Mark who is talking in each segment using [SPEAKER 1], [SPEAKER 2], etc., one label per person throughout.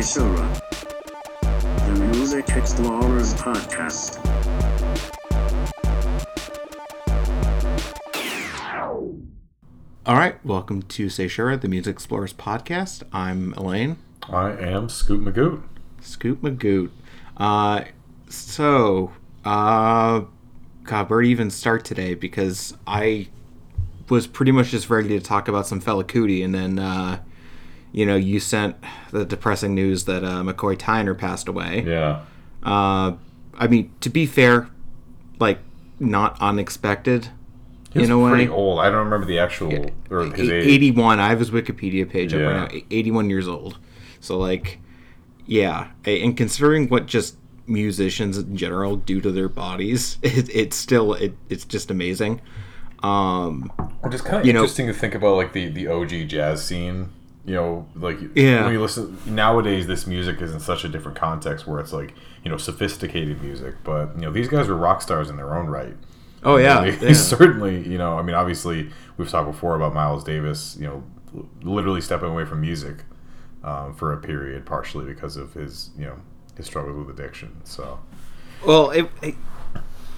[SPEAKER 1] Shura, the Music Explorers Podcast.
[SPEAKER 2] All right, welcome to Say Seishura, the Music Explorers podcast. I'm Elaine,
[SPEAKER 3] I am Scoot Magoot.
[SPEAKER 2] Scoop Magoot. Uh, so, uh, God, where to even start today? Because I was pretty much just ready to talk about some Fela Kuti, and then, uh, you know, you sent the depressing news that uh, McCoy Tyner passed away.
[SPEAKER 3] Yeah.
[SPEAKER 2] Uh, I mean, to be fair, like, not unexpected.
[SPEAKER 3] He was
[SPEAKER 2] in a
[SPEAKER 3] pretty
[SPEAKER 2] way.
[SPEAKER 3] old. I don't remember the actual or his age.
[SPEAKER 2] 81 i have his wikipedia page up right now 81 years old so like yeah and considering what just musicians in general do to their bodies it, it's still it, it's just amazing um
[SPEAKER 3] Which is kind of
[SPEAKER 2] you know-
[SPEAKER 3] interesting to think about, like the the OG jazz scene. You know, like
[SPEAKER 2] Yeah.
[SPEAKER 3] when you listen nowadays, this music is in such a different context where it's like you know sophisticated music, but you know these guys were rock stars in their own right.
[SPEAKER 2] oh yeah,
[SPEAKER 3] They-
[SPEAKER 2] yeah.
[SPEAKER 3] certainly, you know, I mean, obviously, we've talked before about Miles Davis, you know, literally stepping away from music um, for a period, partially because of his, you know, his struggles with addiction. So,
[SPEAKER 2] well it, it,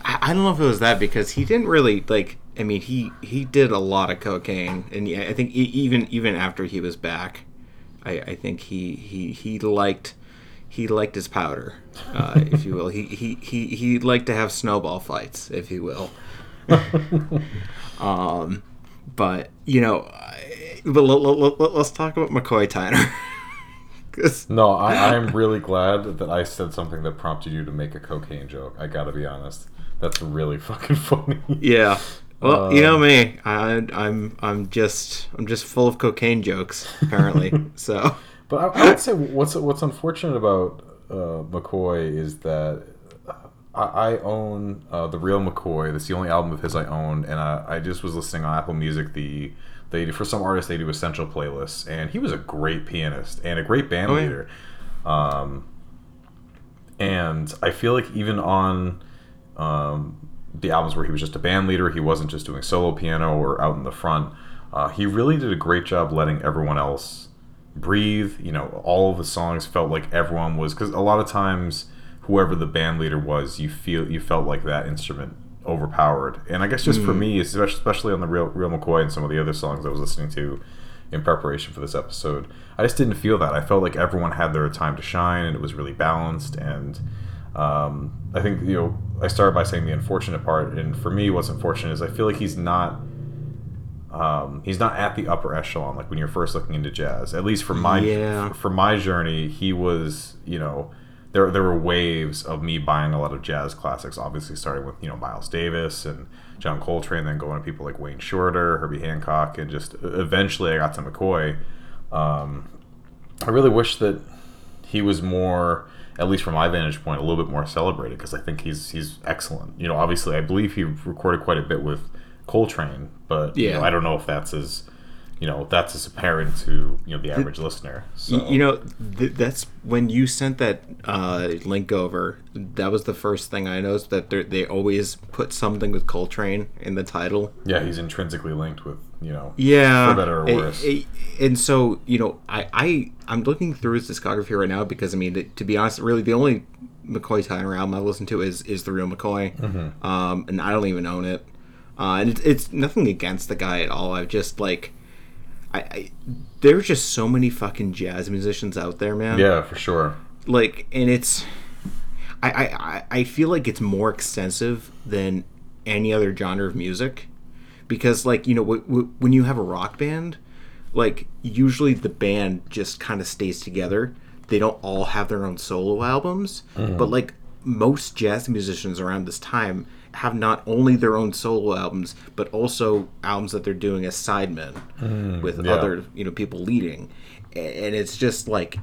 [SPEAKER 2] i I don't know if it was that because he didn't really like i mean he he did a lot of cocaine and yeah, i think even even after he was back i i think he he he liked he liked his powder, uh, if you will. He, he he he liked to have snowball fights, if you will. um, but you know, but let, let, let, us talk about McCoy Tyner.
[SPEAKER 3] no, I, I'm really glad that I said something that prompted you to make a cocaine joke. I gotta be honest. That's really fucking funny.
[SPEAKER 2] yeah. Well, you know me. I, I'm I'm just I'm just full of cocaine jokes apparently. so
[SPEAKER 3] But I, I would say what's what's unfortunate about uh, McCoy is that I, I own uh, the real McCoy. That's the only album of his I own, and I, I just was listening on Apple Music. The they for some artists they do essential playlists, and he was a great pianist and a great band
[SPEAKER 2] Oh, yeah.
[SPEAKER 3] leader. Um, and I feel like even on um, the albums where he was just a band leader, he wasn't just doing solo piano or out in the front. Uh, he really did a great job letting everyone else breathe. You know, all of the songs felt like everyone was because a lot of times, whoever the band leader was, you feel you felt like that instrument overpowered. And I guess just for me, especially especially on the real real McCoy and some of the other songs I was listening to in preparation for this episode, I just didn't feel that. I felt like everyone had their time to shine, and it was really balanced. And um, I think you know, I started by saying the unfortunate part, and for me, what's unfortunate is I feel like he's not um, he's not at the upper echelon like when you're first looking into jazz. At least for my
[SPEAKER 2] Yeah.
[SPEAKER 3] for my journey, he was you know there there were waves of me buying a lot of jazz classics. Obviously, starting with you know Miles Davis and John Coltrane, then going to people like Wayne Shorter, Herbie Hancock, and just eventually I got to McCoy. Um, I really wish that he was more, at least from my vantage point, a little bit more celebrated because I think he's he's excellent. You know, obviously, I believe he recorded quite a bit with Coltrane, but you know,
[SPEAKER 2] Yeah.
[SPEAKER 3] I don't know if that's as you know that's as apparent to you know the average listener. So.
[SPEAKER 2] You know, th- that's when you sent that uh, link over. That was the first thing I noticed that they're- always put something with Coltrane in the title.
[SPEAKER 3] yeah, he's intrinsically linked with you know
[SPEAKER 2] Yeah,
[SPEAKER 3] for better or worse.
[SPEAKER 2] a- and so you know, I I I'm looking through his discography right now because I mean, to, to be honest, really the only McCoy Tyner album I listen to is is the real McCoy,
[SPEAKER 3] Mm-hmm.
[SPEAKER 2] um, and I don't even own it. Uh, and it's, it's nothing against the guy at all. I've just like. I, I there's just so many fucking jazz musicians out there, man.
[SPEAKER 3] Yeah, for sure.
[SPEAKER 2] like and it's I, I I- feel like it's more extensive than any other genre of music. Because like you know w- w- when you have a rock band like usually the band just kind of stays together. They don't all have their own solo albums. Mm-hmm. But like most jazz musicians around this time have not only their own solo albums but also albums that they're doing as sidemen with
[SPEAKER 3] yeah.
[SPEAKER 2] other you know people leading. And it's just like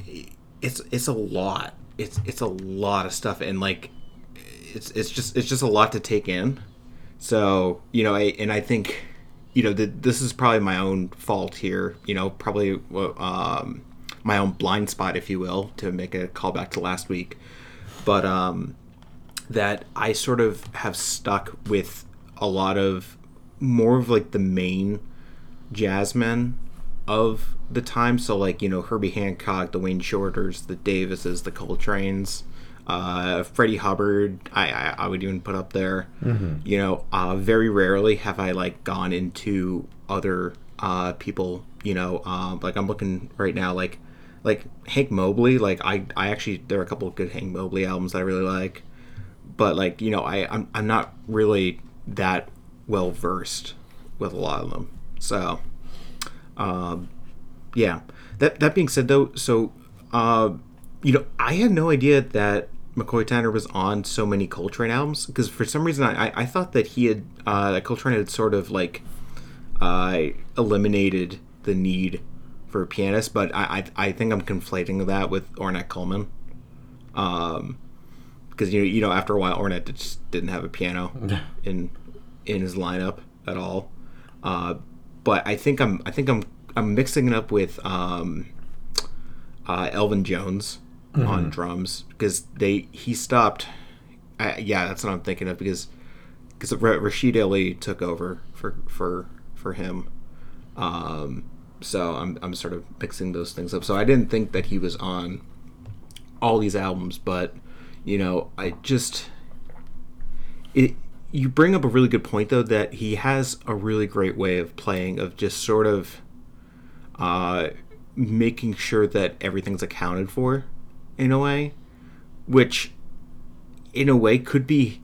[SPEAKER 2] it's it's a lot. It's it's a lot of stuff. And like it's it's just it's just a lot to take in. So you know I, and i think you know that this is probably my own fault here you know probably um my own blind spot if you will to make a callback to last week. But um that i sort of have stuck with a lot of more of like the main jazzmen of the time. So like you know Herbie Hancock, the Wayne Shorters, the Davises, the Coltranes, uh, Freddie Hubbard. I, I I would even put up there. You know, uh, very rarely have I like gone into other uh, people. You know, um, like I'm looking right now, like like Hank Mobley. Like I I actually there are a couple of good Hank Mobley albums that I really like, but like you know I I'm I'm not really that well versed with a lot of them. So, um, yeah. That that being said, though, so uh, you know, I had no idea that McCoy Tyner was on so many Coltrane albums because for some reason I, I, thought that he had uh, Coltrane had sort of like uh, eliminated the need for a pianist, but I, I I think I'm conflating that with Ornette Coleman. Um, because you know, you know, after a while, Ornette just didn't have a piano in in his lineup at all. Uh, but I think I'm I think I'm I'm mixing it up with um, uh, Elvin Jones on drums because they he stopped. I, yeah, that's what I'm thinking of because because Rashied Ali took over for for for him. Um, so I'm I'm sort of mixing those things up. So I didn't think that he was on all these albums, but you know, I just it you bring up a really good point though that he has a really great way of playing of just sort of uh making sure that everything's accounted for in a way which in a way could be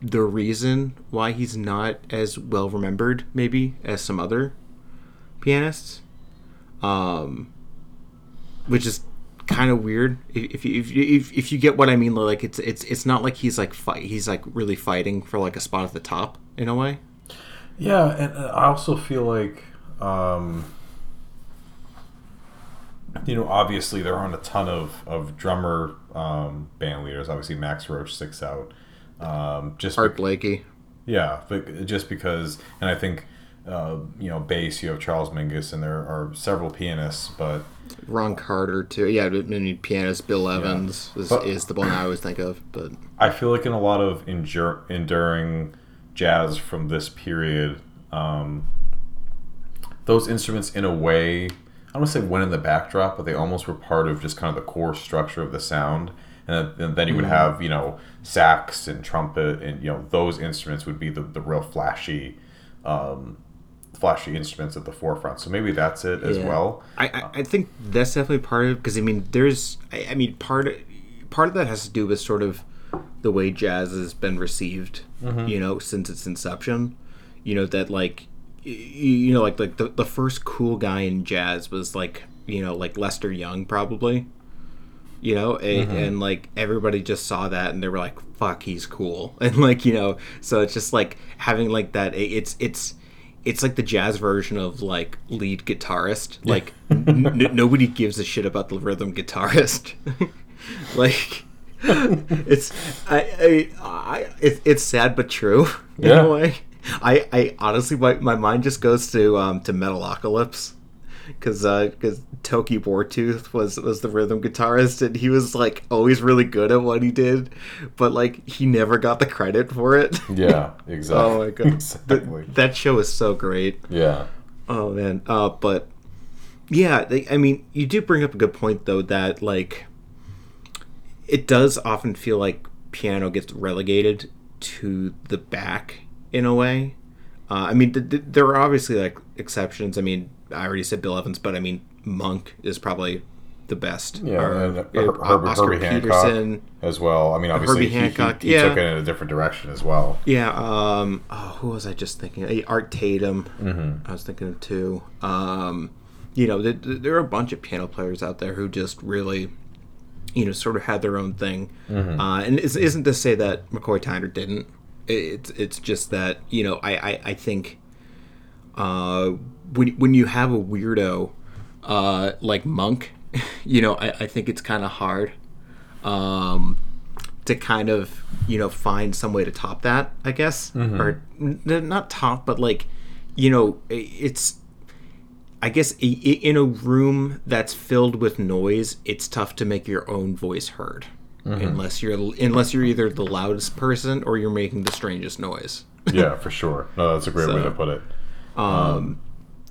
[SPEAKER 2] the reason why he's not as well remembered maybe as some other pianists. Um which is kind of weird if you if, if, if you get what I mean like it's it's it's not like he's like fight he's like really fighting for like a spot at the top in a way
[SPEAKER 3] Yeah, and uh, I also feel like, um, you know, obviously there aren't a ton of, of drummer um, band leaders. Obviously, Max Roach sticks out. Um, just
[SPEAKER 2] Art Blakey
[SPEAKER 3] yeah, but just because, and I think, uh, you know, bass, you have Charles Mingus, and there are several pianists, but
[SPEAKER 2] Ron Carter too. Yeah I mean pianist Bill Evans is,
[SPEAKER 3] But-
[SPEAKER 2] is the one I always think of but
[SPEAKER 3] I feel like in a lot of endure, enduring jazz from this period, um, those instruments, in a way, I don't want to say went in the backdrop, but they almost were part of just kind of the core structure of the sound. And then, and then you would have, you know, sax and trumpet, and you know, those instruments would be the, the real flashy, um, flashy instruments at the forefront. So maybe that's it as well.
[SPEAKER 2] I, I, I think that's definitely part of because I mean there's I, I mean part of, part of that has to do with sort of the way jazz has been received mm-hmm. you know since its inception. You know that like you know like like the, the first cool guy in jazz was like you know like Lester Young probably. You know a, mm-hmm. and like everybody just saw that and they were like fuck he's cool. And like you know so it's just like having like that it's it's it's like the jazz version of like lead guitarist. Like n- nobody gives a shit about the rhythm guitarist. Like it's I, I, I it, it's sad but true. In
[SPEAKER 3] Yeah.
[SPEAKER 2] a way I, I honestly my, my mind just goes to um to Metalocalypse because because Toki Wartooth was was the rhythm guitarist and he was like always really good at what he did, but like he never got the credit for it.
[SPEAKER 3] Yeah, exactly.
[SPEAKER 2] oh my god,
[SPEAKER 3] exactly.
[SPEAKER 2] Th- that show is so great.
[SPEAKER 3] yeah.
[SPEAKER 2] Oh man, uh, but yeah, they, I mean, you do bring up a good point though that like it does often feel like piano gets relegated to the back in a way. Uh, I mean, th- th- there are obviously like exceptions. I mean, I already said Bill Evans, but I mean, Monk is probably the best.
[SPEAKER 3] Yeah,
[SPEAKER 2] Or,
[SPEAKER 3] and
[SPEAKER 2] uh,
[SPEAKER 3] Her- Herbie,
[SPEAKER 2] Oscar
[SPEAKER 3] Herbie Hancock
[SPEAKER 2] Peterson.
[SPEAKER 3] as well. I mean, obviously
[SPEAKER 2] Herbie
[SPEAKER 3] he, he-
[SPEAKER 2] Hancock,
[SPEAKER 3] he,
[SPEAKER 2] yeah.
[SPEAKER 3] took it in a different direction as well.
[SPEAKER 2] Yeah. Um. Oh, who was I just thinking? Art Tatum.
[SPEAKER 3] Mm-hmm.
[SPEAKER 2] I was thinking of too. Um. You know, there, there are a bunch of piano players out there who just really, you know, sort of had their own thing.
[SPEAKER 3] Mm-hmm.
[SPEAKER 2] Uh, and it isn't to say that McCoy Tyner didn't. It's it's just that you know I I, I think. Uh, when when you have a weirdo, uh, like Monk, you know, I, I think it's kind of hard. Um, to kind of you know find some way to top that i guess or n- not top but like you know it's i guess in a room that's filled with noise it's tough to make your own voice heard unless you're unless you're either the loudest person or you're making the strangest noise
[SPEAKER 3] Yeah, for sure. No, that's a great way to put it.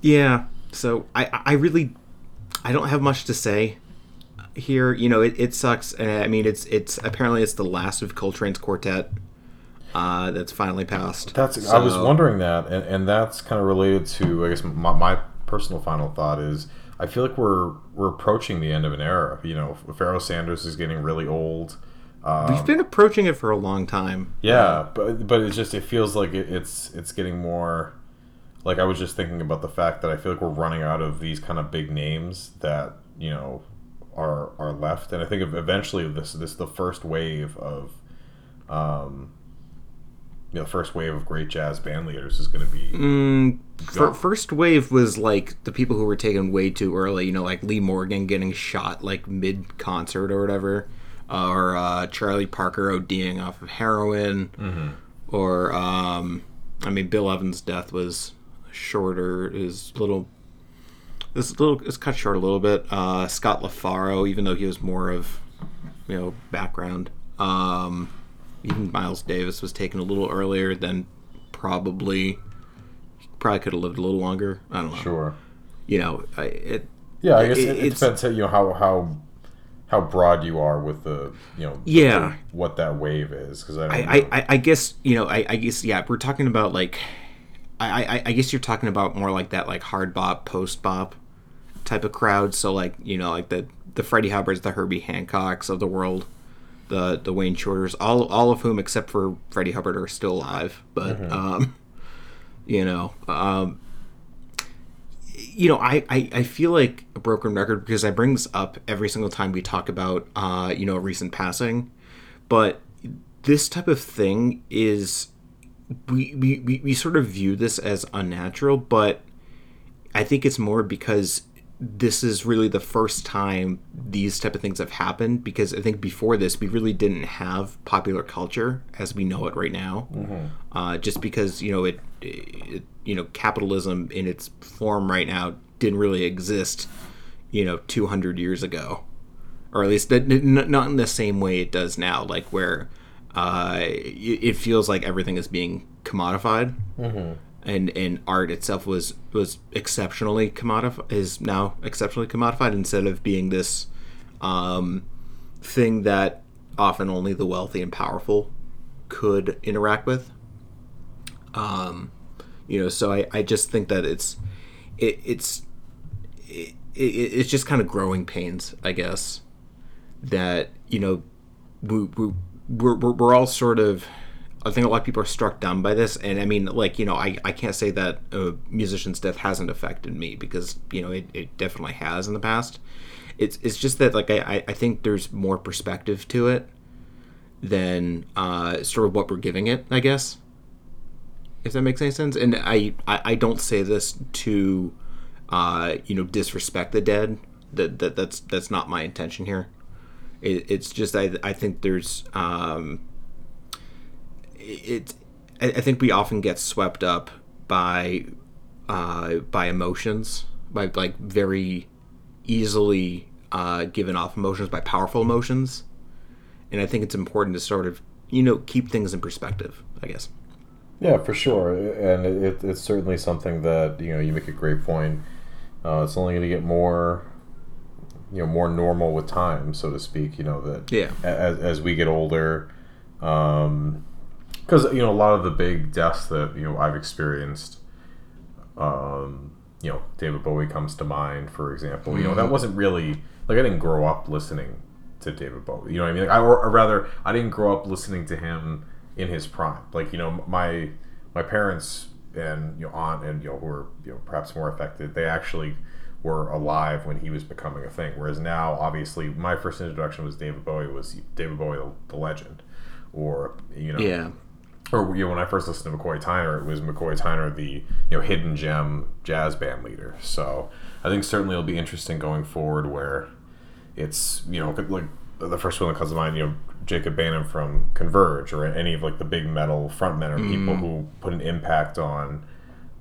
[SPEAKER 2] Yeah so I I really I don't have much to say here. You know, it, it sucks. And I mean, it's it's apparently it's the last of Coltrane's quartet uh, that's finally passed.
[SPEAKER 3] That's I was wondering that, and, and that's kind of related to I guess my, my personal final thought is I feel like we're we're approaching the end of an era. You know, Pharoah Sanders is getting really old. Um,
[SPEAKER 2] We've been approaching it for a long time.
[SPEAKER 3] Yeah, but but it's just it feels like it, it's it's getting more. Like I was just thinking about the fact that I feel like we're running out of these kind of big names that you know are are left, and I think eventually this this the first wave of, um, you know, the first wave of great jazz band leaders is going to be
[SPEAKER 2] Mm,
[SPEAKER 3] Go.
[SPEAKER 2] first wave was like the people who were taken way too early. You know, like Lee Morgan getting shot like mid concert or whatever, or uh, Charlie Parker ODing off of heroin, or um, I mean, Bill Evans' death was shorter. Is little. It's little. It's cut short a little bit. Uh, Scott LaFaro, even though he was more of, you know, background. Um, even Miles Davis was taken a little earlier than probably probably could have lived a little longer. I don't know.
[SPEAKER 3] sure.
[SPEAKER 2] You know, I, it.
[SPEAKER 3] Yeah, I guess
[SPEAKER 2] It-
[SPEAKER 3] it, it depends. You know how how how broad you are with the you know
[SPEAKER 2] Yeah.
[SPEAKER 3] what that wave is because I.
[SPEAKER 2] I, I- I guess you know. I, I guess yeah. We're talking about like. I, I, I guess you're talking about more like that like hard bop post bop type of crowd. So like you know like the the Freddie Hubbards, the Herbie Hancocks of the world, the the Wayne Shorters, all all of whom except for Freddie Hubbard are still alive. But um, you know um, you know, I, I, I feel like a broken record because I bring this up every single time we talk about, uh, you know, a recent passing. But this type of thing is, we, we, we, we sort of view this as unnatural, but I think it's more because this is really the first time these type of things have happened because I think before this we really didn't have popular culture as we know it right now. Uh, just because you know it, it, you know capitalism in its form right now didn't really exist, you know, 200 years ago, or at least not in the same way it does now. Like where uh, it feels like everything is being commodified and and art itself was was exceptionally commodified is now exceptionally commodified instead of being this um, thing that often only the wealthy and powerful could interact with. Um, you know, so I, I just think that it's it, it's it, it, it's just kind of growing pains, I guess. That you know, we, we we're, we're, we're all sort of I think a lot of people are struck dumb by this, and I mean, like you know, I, I can't say that a musician's death hasn't affected me because you know it, it definitely has in the past. It's it's just that like I, I think there's more perspective to it than uh, sort of what we're giving it, I guess. If that makes any sense, and I I, I don't say this to uh, you know disrespect the dead. That, that that's that's not my intention here. It, it's just I I think there's um, it I I think we often get swept up by uh, by emotions by like very easily uh, given off emotions by powerful emotions. And I think it's important to sort of you know keep things in perspective I guess.
[SPEAKER 3] Yeah, for sure, and it, it's certainly something that you know you make a great point. Uh, it's only going to get more, you know, more normal with time, so to speak. You know that
[SPEAKER 2] Yeah.
[SPEAKER 3] as, as we get older, because you know a lot of the big deaths that you know I've experienced, um, you know, David Bowie comes to mind, for example. You know, that wasn't really like I didn't grow up listening to David Bowie. You know what I mean? Like, I, or, or rather, I didn't grow up listening to him in his prime. Like you know, my my parents and you know aunt and you know who were you know perhaps more affected. They actually were alive when he was becoming a thing. Whereas now, obviously, my first introduction was David Bowie. Was David Bowie the, the legend, or you know,
[SPEAKER 2] yeah
[SPEAKER 3] or you know, when I first listened to McCoy Tyner, it was McCoy Tyner, the you know hidden gem jazz band leader. So I think certainly it'll be interesting going forward, where it's you know like the first one that comes to mind, you know Jacob Bannon from Converge, or any of like the big metal frontmen or people mm. who put an impact on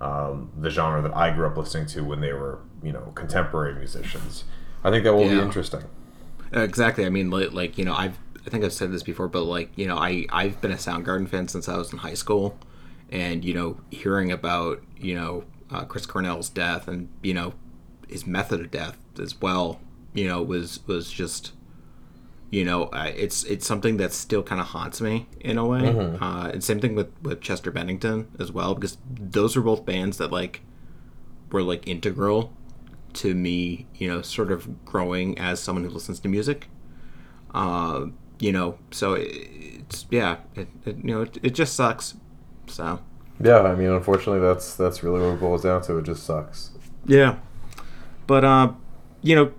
[SPEAKER 3] um, the genre that I grew up listening to when they were you know contemporary musicians. I think that will be interesting.
[SPEAKER 2] exactly I mean like, like you know I've I think I've said this before but like you know I I've been a Soundgarden fan since I was in high school and you know hearing about you know uh, Chris Cornell's death, and you know his method of death as well. You know was was just you know uh, it's it's something that still kind of haunts me in a way.
[SPEAKER 3] Mm-hmm.
[SPEAKER 2] Uh, and same thing with with Chester Bennington as well, because those are both bands that like were like integral to me. You know, sort of growing as someone who listens to music. Uh, you know, so it, it's yeah, it, it you know it, it just sucks. So
[SPEAKER 3] Yeah, I mean, unfortunately, that's that's really what it boils down to. It just sucks.
[SPEAKER 2] yeah, but uh, you know,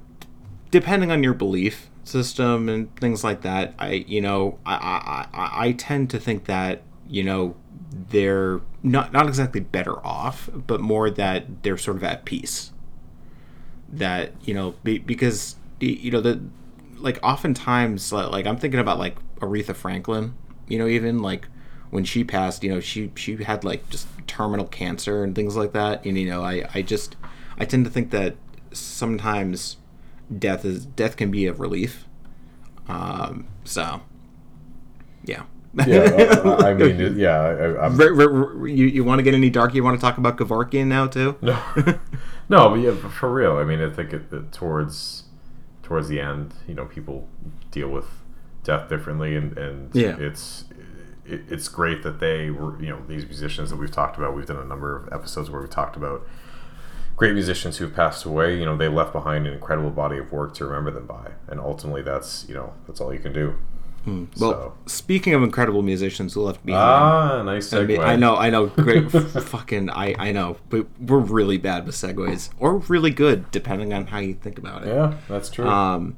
[SPEAKER 2] depending on your belief system and things like that, I you know I I, I, tend to think that you know they're not not exactly better off, but more that they're sort of at peace. That you know be, because you know the like oftentimes like I'm thinking about like Aretha Franklin, you know even like when she passed, you know she she had like just terminal cancer and things like that, and you know I I just I tend to think that sometimes death is death can be a relief. Um, so yeah.
[SPEAKER 3] Yeah, I, I mean, yeah, I,
[SPEAKER 2] you you want to get any dark? You want to talk about Kevorkian now too?
[SPEAKER 3] no, no, but yeah, for real. I mean, I think it, it, towards towards the end, you know, people deal with death differently, and and
[SPEAKER 2] Yeah.
[SPEAKER 3] it's it, it's great that they were, you know, these musicians that we've talked about. We've done a number of episodes where we've talked about great musicians who've passed away. You know, they left behind an incredible body of work to remember them by, and ultimately, that's you know, that's all you can do.
[SPEAKER 2] Well,
[SPEAKER 3] So.
[SPEAKER 2] speaking of incredible musicians who left behind,
[SPEAKER 3] Ah, nice
[SPEAKER 2] I,
[SPEAKER 3] segue.
[SPEAKER 2] mean, I know, I know, great, fucking, I, I know, but we're really bad with segues, or really good, depending on how you think about it.
[SPEAKER 3] Yeah, that's true.
[SPEAKER 2] Um,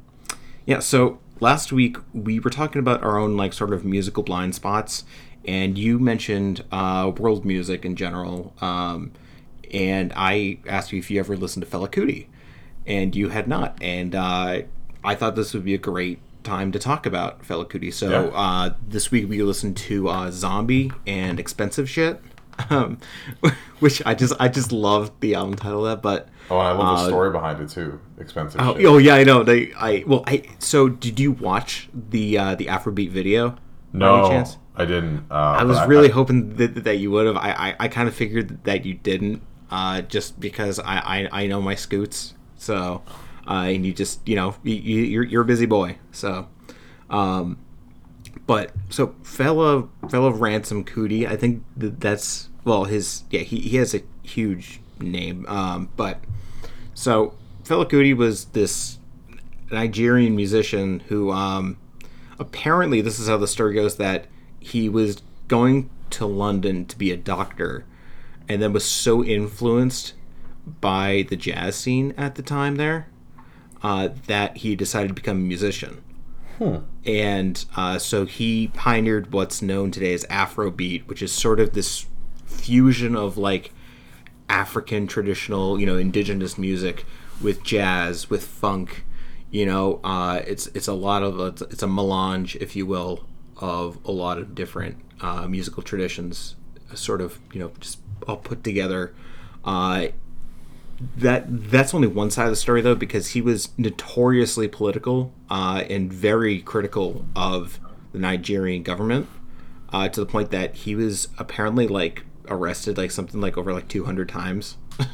[SPEAKER 2] yeah. So last week we were talking about our own like sort of musical blind spots, and you mentioned uh, world music in general, um, and I asked you if you ever listened to Fela Kuti, and you had not, and uh, I thought this would be a great time to talk about Fela Kuti. So
[SPEAKER 3] Yeah.
[SPEAKER 2] uh, this week we listened to uh, Zombie and Expensive Shit. Um, which I just I just love the album title of that, but
[SPEAKER 3] oh, and I love the
[SPEAKER 2] uh,
[SPEAKER 3] story behind it too. Expensive.
[SPEAKER 2] Oh,
[SPEAKER 3] shit.
[SPEAKER 2] oh yeah, I know. They, I well, I so did you watch the uh, the Afrobeat video? by
[SPEAKER 3] no,
[SPEAKER 2] any chance?
[SPEAKER 3] I didn't. Uh,
[SPEAKER 2] I was really hoping that, that you would have. I, I, I kind of figured that you didn't, uh, just because I, I, I know my scoots. So, uh, and you just you know you, you- you're you're a busy boy. So, um, but so Fela Fela Ransome Kuti. I think that's well his yeah he, he has a huge name. Um, but so Fela Kuti was this Nigerian musician who um, apparently this is how the story goes that he was going to London to be a doctor and then was so influenced by the jazz scene at the time there uh, that he decided to become a musician. And uh, so he pioneered what's known today as Afrobeat, which is sort of this fusion of like African traditional, you know, indigenous music with jazz, with funk. You know, uh, it's it's a lot of it's, it's a melange, if you will, of a lot of different uh, musical traditions, sort of you know just all put together. Uh, that that's only one side of the story though because he was notoriously political uh, and very critical of the Nigerian government uh, to the point that he was apparently like arrested like something like over like 200 times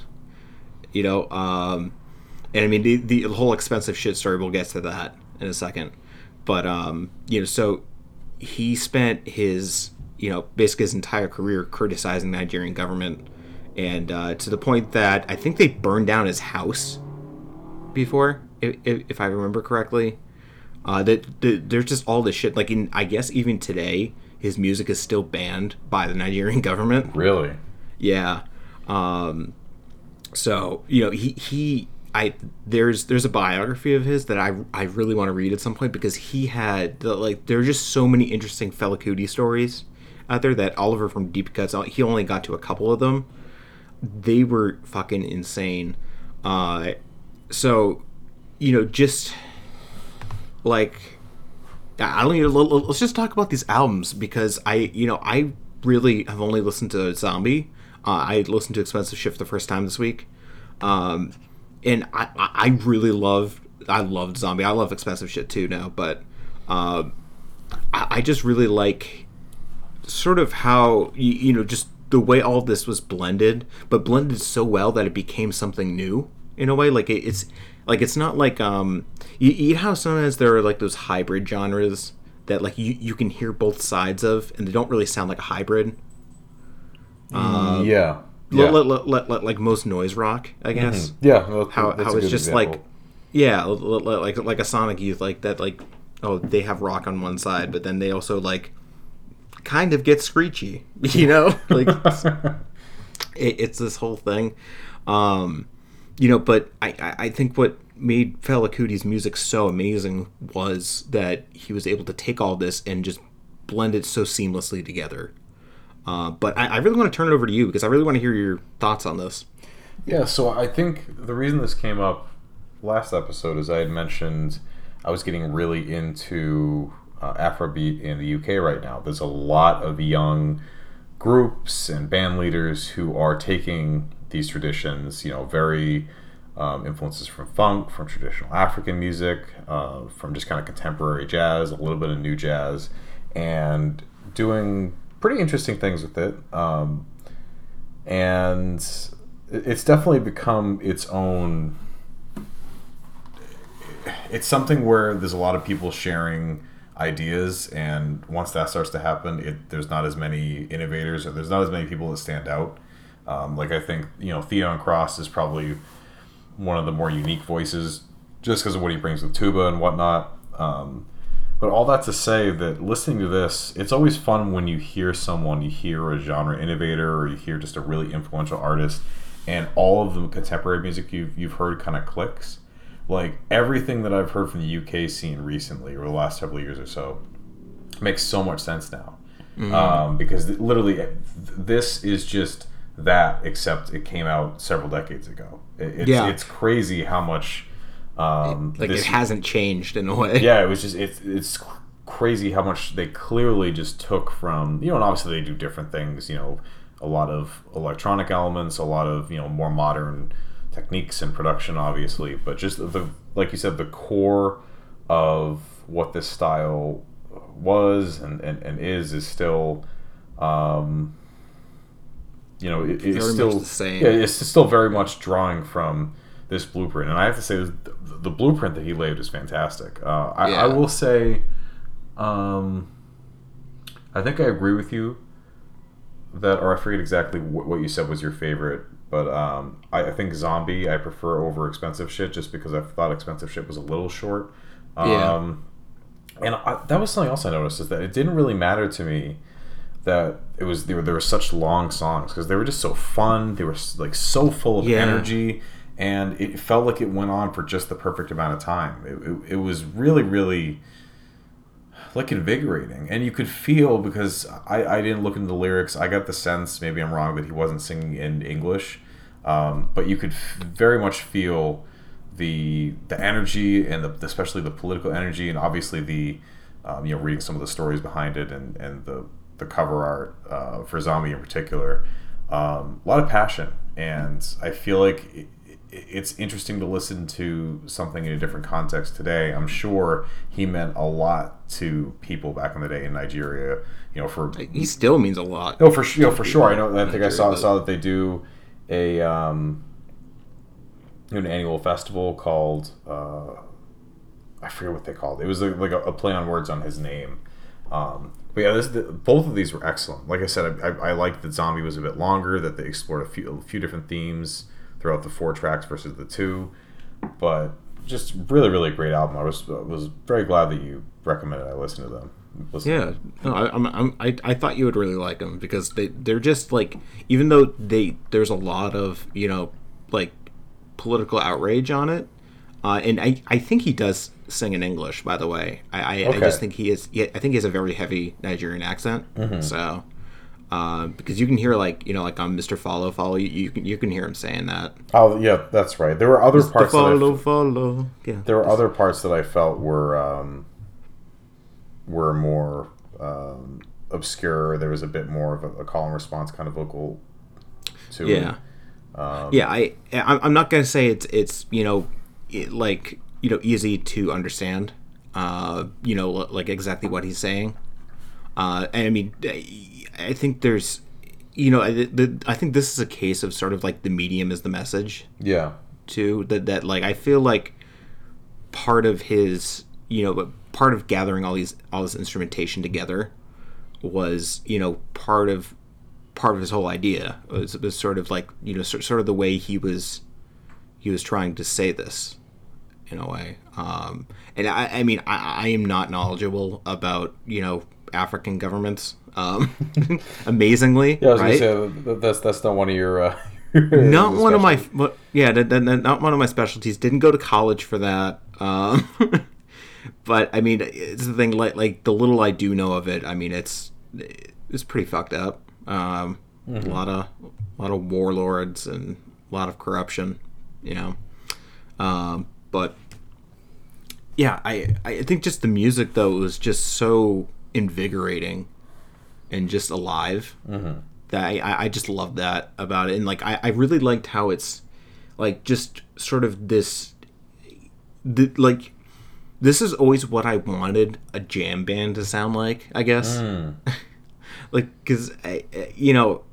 [SPEAKER 2] you know um and i mean the, the whole expensive shit story we'll get to that in a second but um you know so he spent his you know basically his entire career criticizing the nigerian government and uh, to the point that i think they burned down his house before if, if, i remember correctly uh, that, that there's just all this shit like in i guess even today his music is still banned by the nigerian government
[SPEAKER 3] really.
[SPEAKER 2] yeah. Um, so you know he he I there's there's a biography of his that I I really want to read at some point because he had the, like there are just so many interesting Fela Kuti stories out there that Oliver from Deep Cuts he only got to a couple of them. They were fucking insane. Uh, so you know just like I don't even. Let's just talk about these albums because I, you know, I really have only listened to Zombie. Uh, I listened to Expensive Shit for the first time this week, um, and I, I really loved. I loved Zombie. I love Expensive Shit too now, but um, I just really like sort of how you, you know just the way all this was blended, but blended so well that it became something new in a way. Like it, it's like it's not like um you, you know how sometimes there are like those hybrid genres that like you you can hear both sides of and they don't really sound like a hybrid.
[SPEAKER 3] yeah. Yeah.
[SPEAKER 2] L- l- l- l- l- like most noise rock, I guess.
[SPEAKER 3] yeah. well,
[SPEAKER 2] How how it's just
[SPEAKER 3] example.
[SPEAKER 2] like yeah, like like a Sonic Youth like that like oh they have rock on one side, but then they also like kind of get screechy, you know like. it, it's this whole thing um you know but I, I i think what made Fela Kuti's music so amazing was that he was able to take all this and just blend it so seamlessly together uh, but I, I really want to turn it over to you because I really want to hear your thoughts on this.
[SPEAKER 3] Yeah, so I think the reason this came up last episode is I had mentioned I was getting really into uh, Afrobeat in the UK right now. There's a lot of young groups and band leaders who are taking these traditions, you know, very um, influences from funk, from traditional African music, uh, from just kind of contemporary jazz, a little bit of new jazz, and doing pretty interesting things with it. Um, and it's definitely become its own it's something where there's a lot of people sharing ideas and once that starts to happen it there's not as many innovators or there's not as many people that stand out um, like i think you know Theon Cross is probably one of the more unique voices just because of what he brings with tuba and whatnot um, but all that to say that listening to this, it's always fun when you hear someone, you hear a genre innovator, or you hear just a really influential artist, and all of the contemporary music you've, you've heard kind of clicks. Like everything that I've heard from the UK scene recently, or the last several years or so, makes so much sense now. Um, because th- literally, th- this is just that, except it came out several decades ago. It, it's,
[SPEAKER 2] Yeah.
[SPEAKER 3] it's crazy how much. Um,
[SPEAKER 2] Like
[SPEAKER 3] this-
[SPEAKER 2] it hasn't changed in a way.
[SPEAKER 3] yeah, it was just it's it's crazy how much they clearly just took from you know, and obviously they do different things. You know, a lot of electronic elements, a lot of you know more modern techniques and production, obviously, but just the like you said, the core of what this style was and and, and is is still. Um, you know, it, it's still
[SPEAKER 2] the same.
[SPEAKER 3] Yeah, it's still very much drawing from this blueprint, and I have to say, the, the blueprint that he laid is fantastic. Uh, I,
[SPEAKER 2] Yeah.
[SPEAKER 3] I will say, um, I think I agree with you that, or I forget exactly what, what you said was your favorite, but um, I, I think Zombie I prefer over Expensive Shit just because I thought Expensive Shit was a little short.
[SPEAKER 2] Yeah.
[SPEAKER 3] Um, and I, that was something else I noticed is that it didn't really matter to me that it was there were, there were such long songs because they were just so fun. They were like so full of
[SPEAKER 2] Yeah.
[SPEAKER 3] energy, and it felt like it went on for just the perfect amount of time. It, it, it was really really like invigorating, and you could feel because I, I didn't look into the lyrics. I got the sense maybe I'm wrong that he wasn't singing in English, um, but you could f- very much feel the the energy and the, especially the political energy and obviously the um, you know reading some of the stories behind it and and the the cover art uh, for zombie in particular. Um, a lot of passion. And i feel like it's interesting to listen to something in a different context today i'm sure he meant a lot to people back in the day in nigeria you know for
[SPEAKER 2] He still means a lot.
[SPEAKER 3] no, for sure. You know, for sure. I know. I think I saw
[SPEAKER 2] Nigeria,
[SPEAKER 3] saw that they do a um, an annual festival called uh, I forget what they called. It was like, like a, a play on words on his name. Um, but yeah, this, the, both of these were excellent. Like I said, I, I, I liked that Zombie was a bit longer. That they explored a few a few different themes throughout the four tracks versus the two. But just really, really great album. I was was very glad that you recommended I listen to them. Listen
[SPEAKER 2] Yeah, no, I, I'm, I'm, I, I thought you would really like them because they, they're just like, even though they, there's a lot of, you know, like political outrage on it, uh, and I, I think he does sing in English, by the way. I, I, I just think he is, yeah, I think he has a very heavy Nigerian accent. So, uh, because you can hear like, you know, like on Mr. Follow Follow, you, you can, you can hear him saying that.
[SPEAKER 3] Oh yeah, that's right. There were other parts. that I
[SPEAKER 2] follow, follow. Yeah.
[SPEAKER 3] there were other parts that I felt were um, were more um, obscure. There was a bit more of a, a call and response kind of vocal to it.
[SPEAKER 2] Yeah. yeah, I I'm I'm not gonna say it's it's you know it, like you know easy to understand. Uh, you know like exactly what he's saying. Uh, and I mean I think there's you know, I, the, I think this is a case of sort of like the medium is the message
[SPEAKER 3] Yeah.
[SPEAKER 2] too. That that like I feel like part of his, you know, but part of gathering all these all this instrumentation together was, you know, part of part of his whole idea was, was sort of like you know sort, sort of the way he was he was trying to say this in a way. Um, and I, I mean, I, I am not knowledgeable about you know African governments. Um, amazingly,
[SPEAKER 3] Yeah, I was
[SPEAKER 2] right?
[SPEAKER 3] gonna say that's that's not one of your. Uh,
[SPEAKER 2] not one of my yeah not one of my specialties. Didn't go to college for that um but i mean it's the thing like like the little i do know of it i mean it's it's pretty fucked up. Um a lot of a lot of warlords and a lot of corruption you know? Um but yeah i i think just the music though was just so invigorating and just alive. Mm-hmm. That I, I just love that about it. And like I, I really liked how it's like just sort of this the, like this is always what I wanted a jam band to sound like I guess. Mm. Like because you know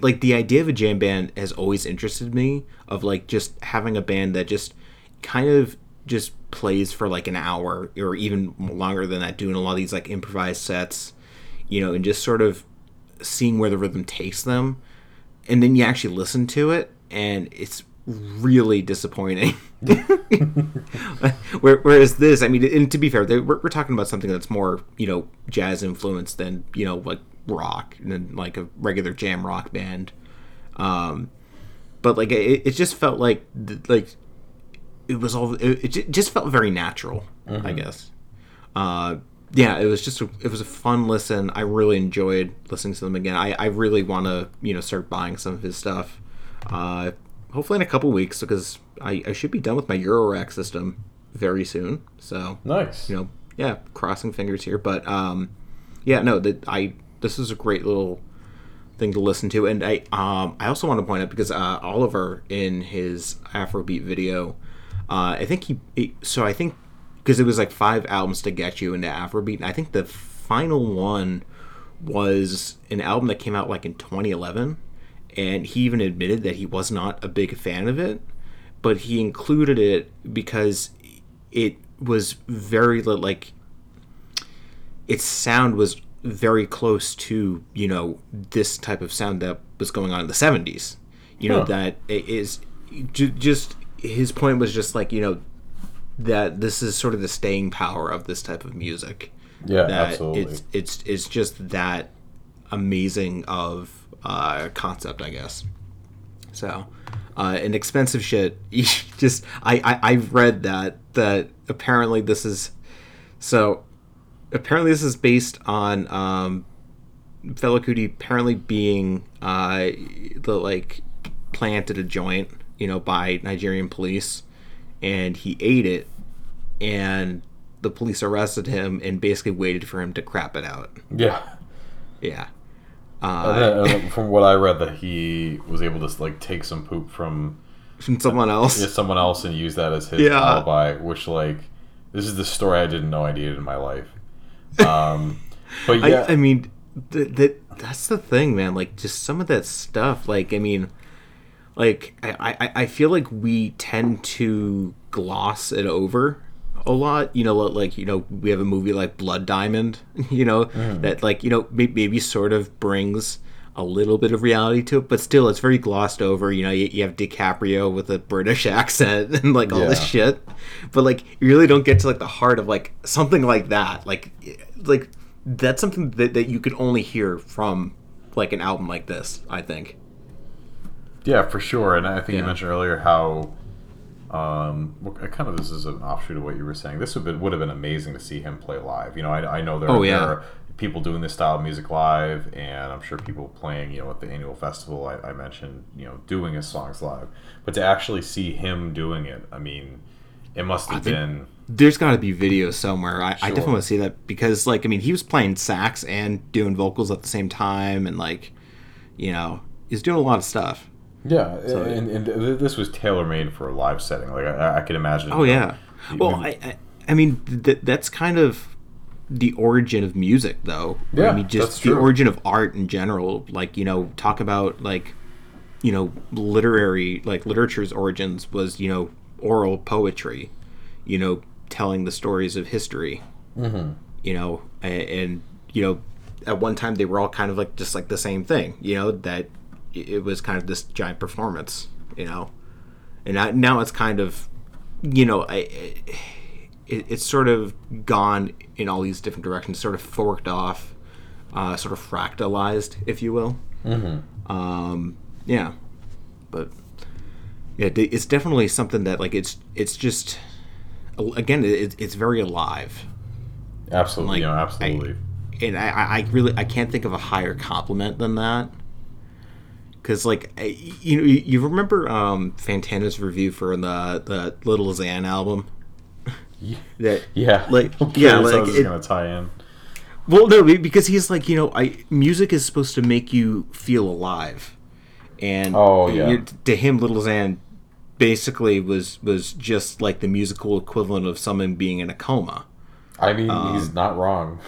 [SPEAKER 2] like the idea of a jam band has always interested me of like just having a band that just kind of just plays for like an hour or even longer than that doing a lot of these like improvised sets you know and just sort of seeing where the rhythm takes them. And then you actually listen to it and it's really disappointing. Whereas this i mean and to be fair we're, we're talking about something that's more you know jazz influenced than you know like rock and then like a regular jam rock band. Um but like it, it just felt like like it was all it, it just felt very natural i guess. Uh yeah it was just a, it was a fun listen. I really enjoyed listening to them again. I, I really want to you know start buying some of his stuff uh hopefully in a couple weeks because I, I should be done with my eurorack system very soon. So
[SPEAKER 3] Nice.
[SPEAKER 2] you know yeah crossing fingers here. But um yeah no that i this is a great little thing to listen to. And i um i also want to point out because uh oliver in his afrobeat video uh i think he, he so i think because it was like five albums to get you into afrobeat and i think the final one was an album that came out like in 2011 and he even admitted that he was not a big fan of it but he included it because it was very like its sound was very close to you know this type of sound that was going on in the 70s you know
[SPEAKER 3] Huh.
[SPEAKER 2] that it is just his point was just like you know that this is sort of the staying power of this type of music.
[SPEAKER 3] Yeah,
[SPEAKER 2] that
[SPEAKER 3] absolutely.
[SPEAKER 2] it's it's it's just that amazing of uh concept i guess. So uh and expensive shit. Just I, I i've read that that apparently this is so apparently this is based on um Fela Kuti apparently being uh the like planted a joint you know by nigerian police and he ate it and the police arrested him and basically waited for him to crap it out
[SPEAKER 3] yeah.
[SPEAKER 2] yeah
[SPEAKER 3] And then, uh, from what I read, that he was able to like take some poop from
[SPEAKER 2] from someone else
[SPEAKER 3] yeah, someone else and use that as his
[SPEAKER 2] Yeah.
[SPEAKER 3] alibi. Which like, this is the story I didn't know I needed in my life. Um, but yeah,
[SPEAKER 2] I, I mean, th- th- that's the thing, man. Like, just some of that stuff. Like, I mean, like I, I, I feel like we tend to gloss it over a lot. You know, like you know, we have a movie like Blood Diamond. You know, mm. that like you know may- maybe sort of brings a little bit of reality to it, but still, it's very glossed over. You know, you, you have DiCaprio with a British accent and like all this shit, but like you really don't get to like the heart of like something like that. Like, like that's something that, that you could only hear from like an album like this. I think.
[SPEAKER 3] Yeah, for sure. And I think you mentioned earlier how, um, kind of this is an offshoot of what you were saying. This would, been, would have been amazing to see him play live. You know, I, I know there,
[SPEAKER 2] Oh,
[SPEAKER 3] there
[SPEAKER 2] yeah.
[SPEAKER 3] are people doing this style of music live, and I'm sure people playing, you know, at the annual festival I, I mentioned, you know, doing his songs live. But to actually see him doing it, I mean, it must have been.
[SPEAKER 2] There's got to be video somewhere. I, I definitely want to see that because, like, I mean, he was playing sax and doing vocals at the same time, and like, you know, he's doing a lot of stuff.
[SPEAKER 3] Yeah, and, and th- this was tailor made for a live setting. Like I, I could imagine.
[SPEAKER 2] Oh
[SPEAKER 3] you know,
[SPEAKER 2] yeah. Well, I, I, I mean, th- that's kind of the origin of music, though.
[SPEAKER 3] Yeah,
[SPEAKER 2] I mean, just the origin of art in general. Like you know, talk about like you know literary like literature's origins was you know oral poetry. You know, telling the stories of history. Mm-hmm. You know, and, and you know, at one time they were all kind of like just like the same thing. You know that it was kind of this giant performance. You know, and now- now it's kind of you know I. it, it's sort of gone in all these different directions, sort of forked off, uh, sort of fractalized, if you will. Mm-hmm. Um, yeah, but yeah, it's definitely something that like it's it's just again it, it's very alive,
[SPEAKER 3] Absolutely,
[SPEAKER 2] Like,
[SPEAKER 3] you know,
[SPEAKER 2] I-
[SPEAKER 3] absolutely.
[SPEAKER 2] and I I really I can't think of a higher compliment than that. Cause like I, you know you remember um, Fantana's review for the the Lil Xan album that
[SPEAKER 3] yeah,
[SPEAKER 2] like yeah like
[SPEAKER 3] this is
[SPEAKER 2] it,
[SPEAKER 3] gonna tie in.
[SPEAKER 2] well no because he's like you know I music is supposed to make you feel alive and
[SPEAKER 3] Oh, yeah.
[SPEAKER 2] you- to him Lil Xan basically was was just like the musical equivalent of someone being in a coma.
[SPEAKER 3] I mean, he's not wrong.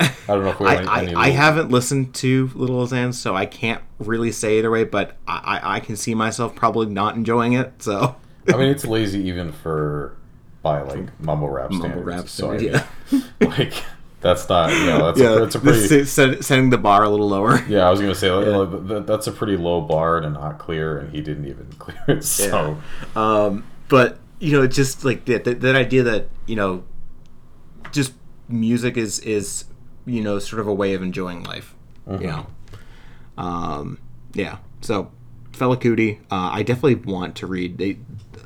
[SPEAKER 3] I don't know if we
[SPEAKER 2] I, I, haven't listened to Lil Xan, so I can't really say either way, but I, I, I can see myself probably not enjoying it. So
[SPEAKER 3] I mean, it's lazy even for by like mumble rap standards.
[SPEAKER 2] Mumble rap
[SPEAKER 3] so
[SPEAKER 2] standards,
[SPEAKER 3] mean, like that's not you know that's
[SPEAKER 2] yeah,
[SPEAKER 3] a, that's a pretty
[SPEAKER 2] setting the bar a little lower.
[SPEAKER 3] yeah. I was gonna say like, like, that, that's a pretty low bar and not clear, and he didn't even clear it. So
[SPEAKER 2] Um, but you know, it's just like that, that that idea that you know, just music is is you know sort of a way of enjoying life. You know, um, yeah. So, Fela Kuti, uh, I definitely want to read. They,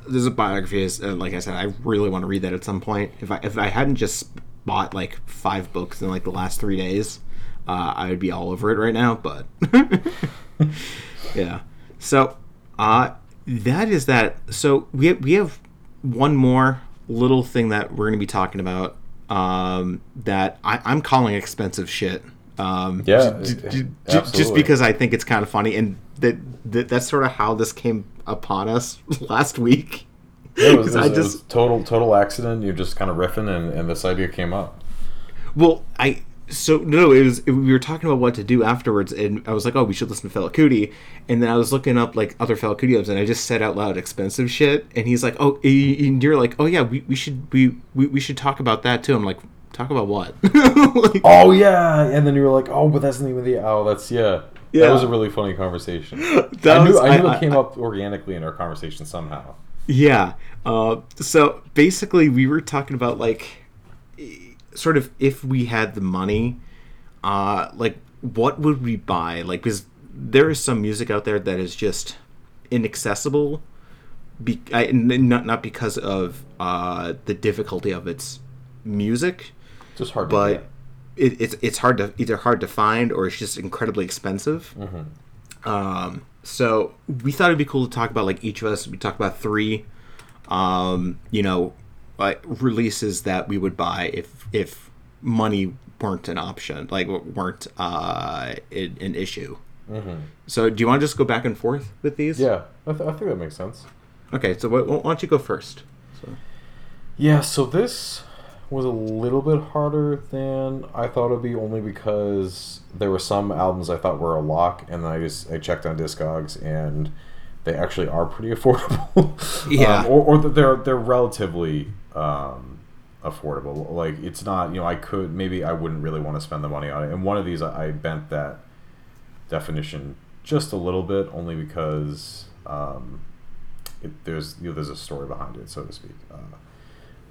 [SPEAKER 2] there's a biography. is- Uh, like I said, I really want to read that at some point. If I if I hadn't just bought like five books in like the last three days, uh, I would be all over it right now. But yeah. So, uh, that is that. So we have, we have one more little thing that we're going to be talking about um, that I, I'm calling expensive shit. Um,
[SPEAKER 3] Yeah,
[SPEAKER 2] j- j- j- just because I think it's kind of funny, and that, that that's sort of how this came upon us last week.
[SPEAKER 3] it was, it was-
[SPEAKER 2] I
[SPEAKER 3] it was
[SPEAKER 2] just
[SPEAKER 3] total total accident. You're just kind of riffing, and, and this idea came up.
[SPEAKER 2] Well, I so no, it was we were talking about what to do afterwards, and I was like, oh, we should listen to Fela Kuti, and then I was looking up like other Fela Kuti albums, and I just said out loud expensive shit, and he's like, oh, and you're like, oh yeah, we, we should we, we we should talk about that too. I'm like, talk about what? Like,
[SPEAKER 3] Oh yeah, and then you were like, oh, but that's the name of the oh, that's yeah.
[SPEAKER 2] Yeah.
[SPEAKER 3] That was a really funny conversation.
[SPEAKER 2] That
[SPEAKER 3] I knew
[SPEAKER 2] was-
[SPEAKER 3] I knew
[SPEAKER 2] I-
[SPEAKER 3] it came
[SPEAKER 2] I-
[SPEAKER 3] up organically in our conversation somehow.
[SPEAKER 2] Yeah. Uh, so basically, we were talking about like, sort of if we had the money, uh, like what would we buy? Like, because there is some music out there that is just inaccessible, be- I, not not because of uh, the difficulty of its music,
[SPEAKER 3] Just hard to
[SPEAKER 2] but it, it's it's hard to either hard to find or it's just incredibly expensive. Um, so we thought it'd be cool to talk about like each of us. We talked about three, um, you know, like releases that we would buy if if money weren't an option, like weren't uh, an, an issue. So do you want to just go back and forth with these?
[SPEAKER 3] Yeah, I, th- I think that makes sense.
[SPEAKER 2] Okay. So why, why don't you go first? So.
[SPEAKER 3] Yeah, so this was a little bit harder than I thought it'd be, only because there were some albums I thought were a lock, and then I just I checked on Discogs, and they actually are pretty affordable.
[SPEAKER 2] Yeah.
[SPEAKER 3] um, or, or they're they're relatively um, affordable. Like it's not, you know, I could maybe I wouldn't really want to spend the money on it. And one of these, I, I bent that definition just a little bit, only because um, it, there's you know, there's a story behind it, so to speak. Uh,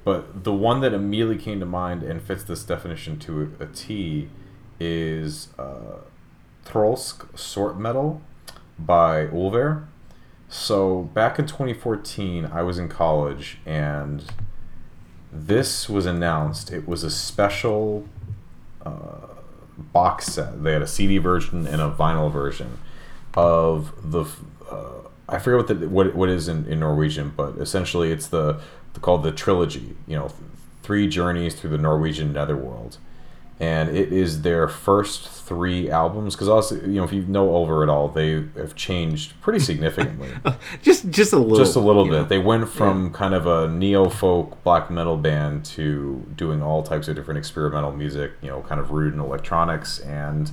[SPEAKER 3] but the one that immediately came to mind and fits this definition to a, T is uh, Sort Metal by Ulver. So back in 2014, I was in college and this was announced. It was a special uh, box set. They had a CD version and a vinyl version of the. Uh, I forget what the what what is in, in Norwegian, but essentially it's the, the called the trilogy. You know, three journeys through the Norwegian netherworld, and it is their first three albums. Because also, you know, if you know Ulver at all, they have changed pretty significantly.
[SPEAKER 2] just just a little,
[SPEAKER 3] just a little bit.
[SPEAKER 2] know.
[SPEAKER 3] They went from kind of a neo folk black metal band to doing all types of different experimental music, you know, kind of rooted in electronics and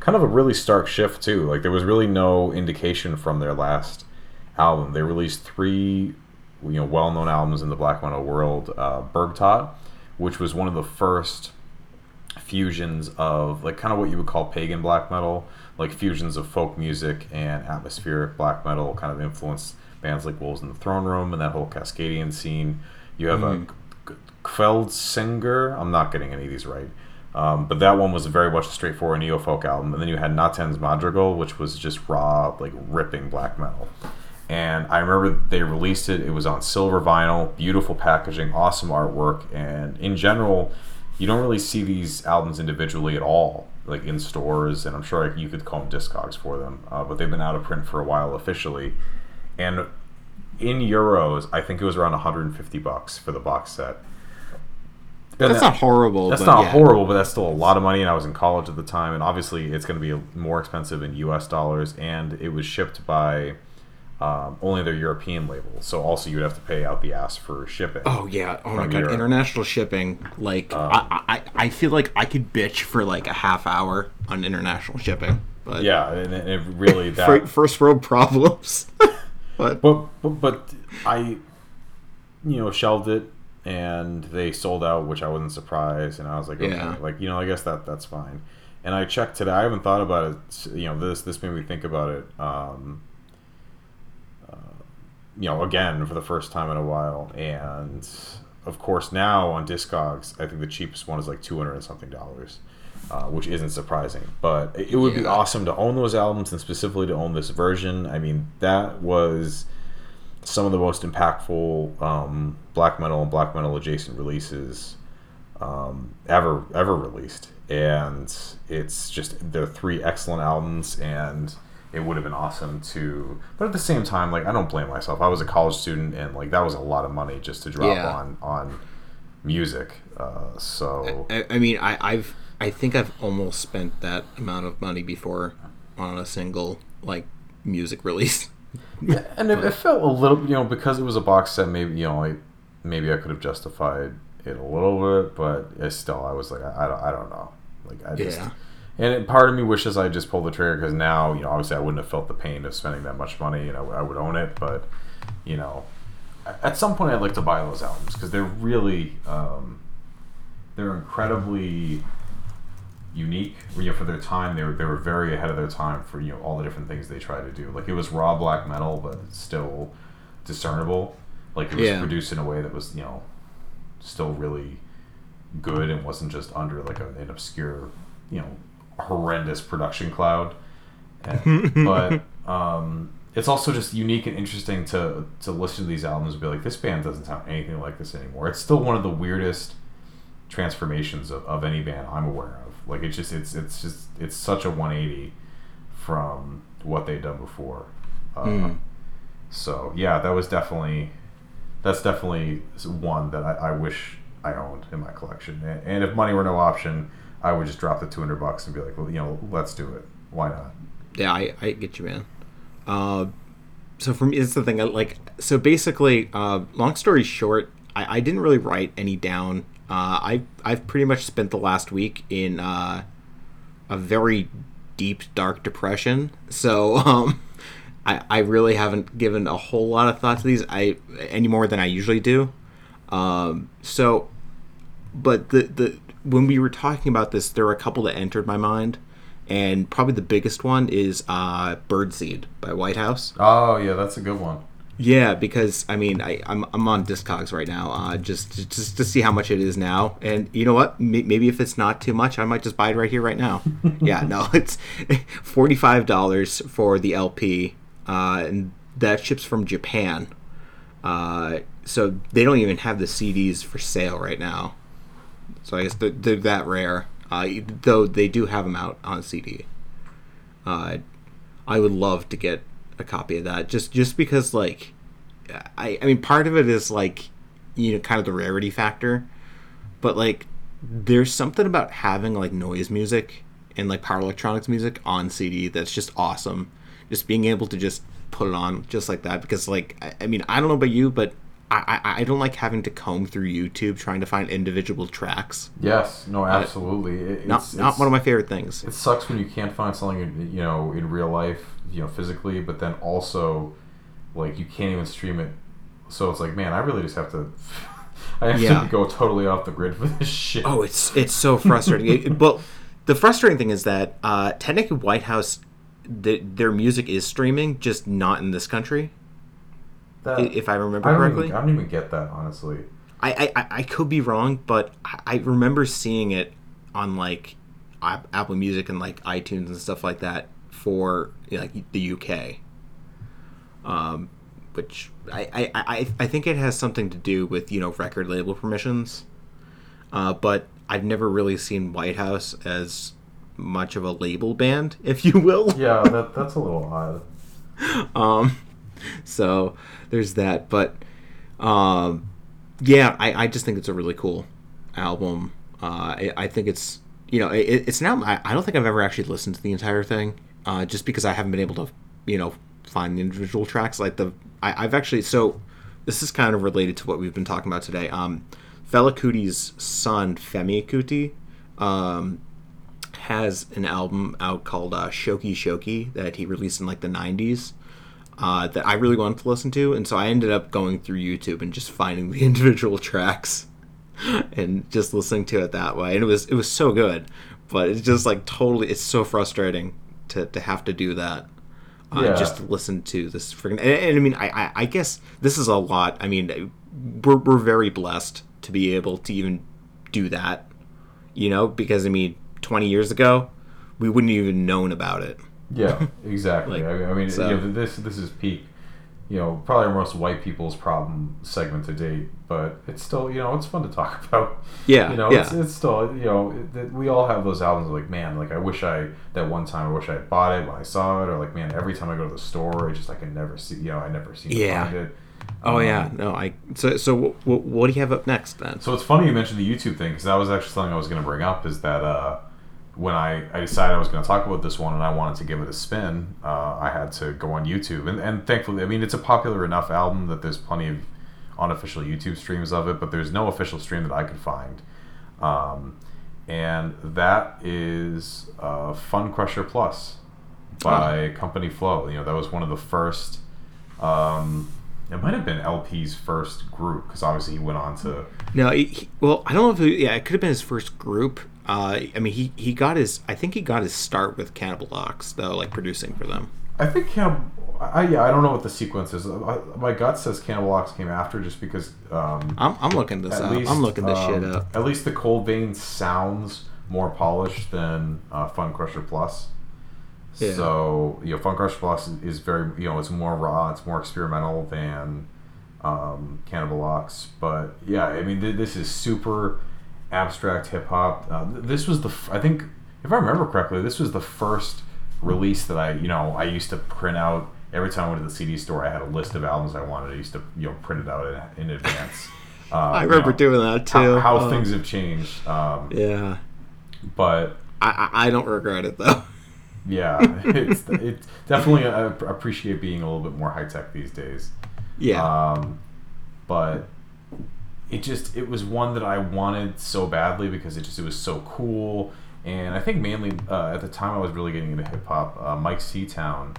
[SPEAKER 3] kind of a really stark shift too. Like there was really no indication from their last album. They released three, you know, well-known albums in the black metal world. Uh, Bergtatt, which was one of the first fusions of like kind of what you would call pagan black metal, like fusions of folk music and atmospheric black metal, kind of influenced bands like Wolves in the Throne Room and that whole Cascadian scene. You have a Kveldssanger. I'm not getting any of these right. Um, but that one was very much a straightforward neo folk album, and then you had Nattens Madrigal, which was just raw, like ripping black metal. And I remember they released it. It was on silver vinyl, beautiful packaging, awesome artwork, and in general, you don't really see these albums individually at all, like in stores. And I'm sure you could call them discogs for them, uh, but they've been out of print for a while officially. And in euros, I think it was around 150 bucks for the box set. And
[SPEAKER 2] That's
[SPEAKER 3] that-
[SPEAKER 2] not horrible.
[SPEAKER 3] that's not
[SPEAKER 2] yeah.
[SPEAKER 3] horrible, but that's still a lot of money. And I was in college at the time, and obviously it's going to be more expensive in U.S. dollars. And it was shipped by um, only their European label, so also you would have to pay out the ass for shipping.
[SPEAKER 2] Oh yeah! Oh my god!
[SPEAKER 3] Europe.
[SPEAKER 2] International shipping. Like I, I, I feel like I could bitch for like a half hour on international shipping. But
[SPEAKER 3] yeah, and it, it really that.
[SPEAKER 2] first world problems. but
[SPEAKER 3] But, but but I, you know, shelved it, and they sold out, which I wasn't surprised, and I was like, okay,
[SPEAKER 2] Yeah.
[SPEAKER 3] like you know, I guess that that's fine. And I checked today. I haven't thought about it. You know, this this made me think about it. Um, you know, again for the first time in a while, and of course now on Discogs, I think the cheapest one is like two hundred and something dollars. Uh, which isn't surprising, but it it would be awesome to own those albums and specifically to own this version. I mean, that was some of the most impactful um, black metal and black metal adjacent releases um, ever ever released, and it's just they're three excellent albums, and it would have been awesome to. But at the same time, like I don't blame myself. I was a college student, and like that was a lot of money just to drop
[SPEAKER 2] Yeah.
[SPEAKER 3] on on music. Uh, so
[SPEAKER 2] I, I mean, I, I've I think I've almost spent that amount of money before on a single like music release.
[SPEAKER 3] yeah, and it, it felt a little, you know, because it was a box set. Maybe you know, like maybe I could have justified it a little bit, but I still, I was like, I, I don't, I don't know. Like I just,
[SPEAKER 2] Yeah.
[SPEAKER 3] And it, part of me wishes I just pulled the trigger because now, you know, obviously I wouldn't have felt the pain of spending that much money, and I, would- I would own it. But you know, at some point I'd like to buy those albums because they're really, um, they're incredibly unique. You know, for their time, they were they were very ahead of their time for you know all the different things they tried to do. Like it was raw black metal, but it's still discernible. Like it was
[SPEAKER 2] Yeah.
[SPEAKER 3] produced in a way that was you know still really good and wasn't just under like a, an obscure you know horrendous production cloud. And, but um, it's also just unique and interesting to to listen to these albums and be like, this band doesn't sound anything like this anymore. It's still one of the weirdest transformations of, of any band I'm aware of. Like it's just it's it's just it's such a 180 from what they'd done before. Uh,
[SPEAKER 2] Mm.
[SPEAKER 3] So yeah, that was definitely that's definitely one that I, I wish I owned in my collection. And, and if money were no option, I would just drop the 200 bucks and be like, well, you know, let's do it. Why not?
[SPEAKER 2] Yeah, I, I get you, man. Uh, so for me, it's the thing. I, like, so basically, uh, long story short, I, I didn't really write any down. Uh, I I've pretty much spent the last week in uh, a very deep, dark depression. So um, I I really haven't given a whole lot of thought to these. I any more than I usually do. Um, so, but the the when we were talking about this, there were a couple that entered my mind, and probably the biggest one is uh, Birdseed by Whitehouse.
[SPEAKER 3] Oh yeah, that's a good one.
[SPEAKER 2] Yeah, because I mean, I, I'm I'm on Discogs right now, uh, just just to see how much it is now, and you know what? M- maybe if it's not too much, I might just buy it right here, right now. yeah, no, it's forty five dollars for the LP, uh, and that ships from Japan. Uh, so they don't even have the CDs for sale right now. So I guess they're, they're that rare. Uh, though they do have them out on CD. Uh, I would love to get a copy of that just just because like I I mean part of it is like you know kind of the rarity factor but like there's something about having like noise music and like power electronics music on CD that's just awesome. Just being able to just put it on just like that because like I, I mean I don't know about you, but I, I I don't like having to comb through YouTube trying to find individual tracks.
[SPEAKER 3] Yes, no, absolutely. It,
[SPEAKER 2] Not
[SPEAKER 3] it's,
[SPEAKER 2] not
[SPEAKER 3] it's-
[SPEAKER 2] one of my favorite things.
[SPEAKER 3] It sucks when you can't find something, in, you know, in real life, you know, physically, but then also, like, you can't even stream it. So it's like, man, I really just have to. I have
[SPEAKER 2] Yeah.
[SPEAKER 3] to go totally off the grid for this shit.
[SPEAKER 2] Oh, it's it's so frustrating. It- well, the frustrating thing is that uh, technically Whitehouse, the, their music is streaming, just not in this country.
[SPEAKER 3] That-
[SPEAKER 2] if I remember
[SPEAKER 3] I
[SPEAKER 2] correctly.
[SPEAKER 3] Even, I don't even get that, honestly.
[SPEAKER 2] I, I, I- could be wrong, but I, I remember seeing it on like Apple Music and like iTunes and stuff like that for you know, like the UK. Um, which I, I, I, I think it has something to do with you know record label permissions. Uh, but I've never really seen Whitehouse as much of a label band, if you will.
[SPEAKER 3] Yeah, that that's a little odd.
[SPEAKER 2] Um, so there's that. But um, yeah, I, I just think it's a really cool album. Uh, I, I think it's you know it, it's now I, I don't think I've ever actually listened to the entire thing, uh, just because I haven't been able to you know find the individual tracks. Like the I, I've actually so this is kind of related to what we've been talking about today. Um, Fela Kuti's son Femi Kuti. Um, has an album out called uh, Shoki Shoki that he released in like the 90s uh, that I really wanted to listen to. And so I ended up going through YouTube and just finding the individual tracks and just listening to it that way. And it was it was so good, but it's just like totally it's so frustrating to, to have to do that. Uh,
[SPEAKER 3] Yeah.
[SPEAKER 2] Just to listen to this freaking and, and I mean I, I I guess this is a lot. I mean we're we're very blessed to be able to even do that you know because i mean 20 years ago we wouldn't even known about it
[SPEAKER 3] Yeah, exactly.
[SPEAKER 2] Like,
[SPEAKER 3] I, I mean,
[SPEAKER 2] so-
[SPEAKER 3] know, this this is peak. You know, probably most white people's problem segment to date, but it's still, you know, it's fun to talk about.
[SPEAKER 2] Yeah,
[SPEAKER 3] you know,
[SPEAKER 2] yeah.
[SPEAKER 3] it's, it's still, you know, it, it- we all have those albums. Like, man, like I wish I that one time I wish I had bought it when I saw it, or like, man, every time I go to the store, it's just like I never see, you know, I never see
[SPEAKER 2] Yeah.
[SPEAKER 3] it.
[SPEAKER 2] oh
[SPEAKER 3] Um,
[SPEAKER 2] yeah no i so so w- w- what do you have up next then
[SPEAKER 3] So it's funny you mentioned the YouTube thing because that was actually something I was going to bring up. Is that uh, when I, I decided I was going to talk about this one and I wanted to give it a spin, uh, I had to go on YouTube. And, and thankfully, I mean, it's a popular enough album that there's plenty of unofficial YouTube streams of it, but there's no official stream that I could find. Um, and that is uh, Funcrusher Plus by Company Flow. You know, that was one of the first. Um, it might have been El-P's first group because obviously he went on to.
[SPEAKER 2] no he- well i don't know if it, yeah it could have been his first group uh i mean he he got his i think he got his start with cannibal ox though like producing for them
[SPEAKER 3] I think Cannibal. I yeah, I don't know what the sequence is. I, my gut says Cannibal Ox came after, just because. Um,
[SPEAKER 2] i'm, I'm looking this
[SPEAKER 3] at
[SPEAKER 2] up
[SPEAKER 3] least,
[SPEAKER 2] i'm looking this shit
[SPEAKER 3] um,
[SPEAKER 2] up
[SPEAKER 3] At least the Cold Vein sounds more polished than uh, Funcrusher Plus.
[SPEAKER 2] Yeah.
[SPEAKER 3] So you know, Funcrusher Plus is, is very you know it's more raw, it's more experimental than um, Cannibal Ox. But yeah, I mean th- this is super abstract hip hop. Uh, this was the f- I think if I remember correctly, this was the first release that I you know I used to print out every time I went to the CD store. I had a list of albums I wanted. I used to you know print it out in, in advance. Uh,
[SPEAKER 2] i
[SPEAKER 3] you
[SPEAKER 2] remember
[SPEAKER 3] know,
[SPEAKER 2] doing that too
[SPEAKER 3] how, how
[SPEAKER 2] Uh,
[SPEAKER 3] things have changed. Um,
[SPEAKER 2] yeah
[SPEAKER 3] but
[SPEAKER 2] I, I i don't regret it though
[SPEAKER 3] yeah, it's it's definitely I appreciate being a little bit more high tech these days.
[SPEAKER 2] yeah
[SPEAKER 3] Um, but it just it was one that I wanted so badly because it just it was so cool, and I think mainly uh, at the time I was really getting into hip hop. Uh, Mike Seatown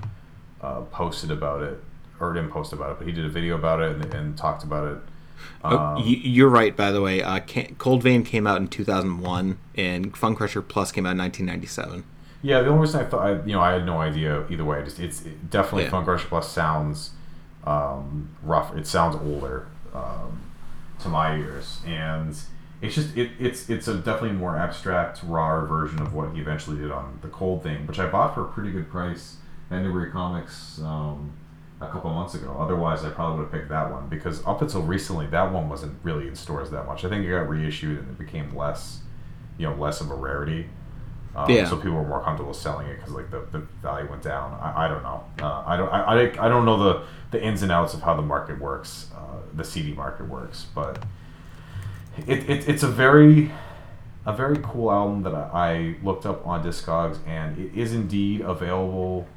[SPEAKER 3] uh, posted about it, or didn't post about it, but he did a video about it and, and talked about it.
[SPEAKER 2] Oh,
[SPEAKER 3] Um,
[SPEAKER 2] you, you're right, by the way. Uh, Cold Vein came out in 2001, and Funcrusher Plus came out in 1997.
[SPEAKER 3] Yeah, the only reason I thought, I, you know, I had no idea either way. Just it's it definitely
[SPEAKER 2] Yeah.
[SPEAKER 3] Funcrusher Plus sounds um, rough. It sounds older um, to my ears, and it's just it, it's it's a definitely more abstract, rawer version of what he eventually did on the Cold Thing, which I bought for a pretty good price at Newbury Comics um, a couple months ago. Otherwise, I probably would have picked that one because up until recently, that one wasn't really in stores that much. I think it got reissued and it became less, you know, less of a rarity. Um,
[SPEAKER 2] Yeah.
[SPEAKER 3] So people were more comfortable selling it because like the, the value went down. I, I don't know. Uh, I don't. I, I, don't know the, the ins and outs of how the market works, uh, the CD market works, but it, it it's a very a very cool album that I I looked up on Discogs, and it is indeed available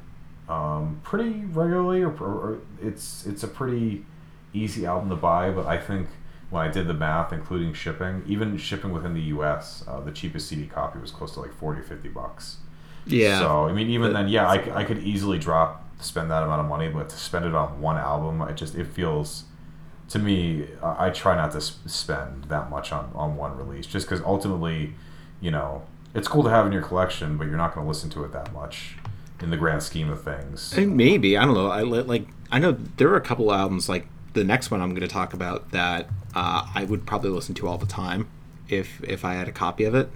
[SPEAKER 3] um, pretty regularly, or, or it's it's a pretty easy album to buy. But I think when I did the math, including shipping, even shipping within the U.S., uh, the cheapest CD copy was close to like 40, 50 bucks.
[SPEAKER 2] Yeah.
[SPEAKER 3] So I mean, even
[SPEAKER 2] But-
[SPEAKER 3] then, yeah, I, I could easily drop spend that amount of money, but to spend it on one album, it just it feels to me. I, I try not to s- spend that much on on one release, just because ultimately, you know, it's cool to have in your collection, but you're not going to listen to it that much in the grand scheme of things.
[SPEAKER 2] I mean, maybe I don't know. I li- like I know there are a couple albums like the next one I'm going to talk about that uh, I would probably listen to all the time if if I had a copy of it,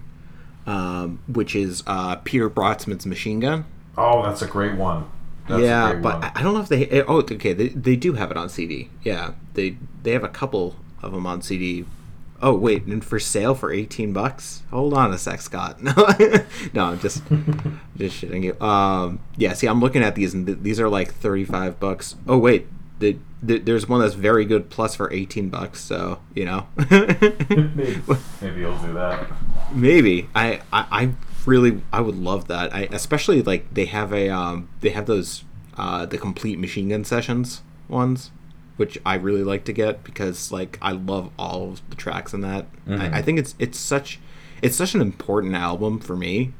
[SPEAKER 2] um, which is uh, Peter Brötzmann's Machine Gun.
[SPEAKER 3] Oh, that's a great one. That's
[SPEAKER 2] yeah,
[SPEAKER 3] great
[SPEAKER 2] but
[SPEAKER 3] one.
[SPEAKER 2] I don't know if they. eh, Oh, okay, they, they do have it on CD. Yeah, they they have a couple of them on CD. Oh wait, and for sale for eighteen bucks. Hold on a sec, Scott. No, no, I'm just just shitting you. Um, yeah. See, I'm looking at these, and th- these are like thirty five bucks. Oh wait, the, the, there's one that's very good plus for eighteen bucks. So you know,
[SPEAKER 3] maybe, maybe you'll do that.
[SPEAKER 2] maybe I, I I really I would love that. I especially like they have a um they have those uh the complete machine gun sessions ones, which I really like to get because like I love all of the tracks in that. I, I think it's it's such it's such an important album for me,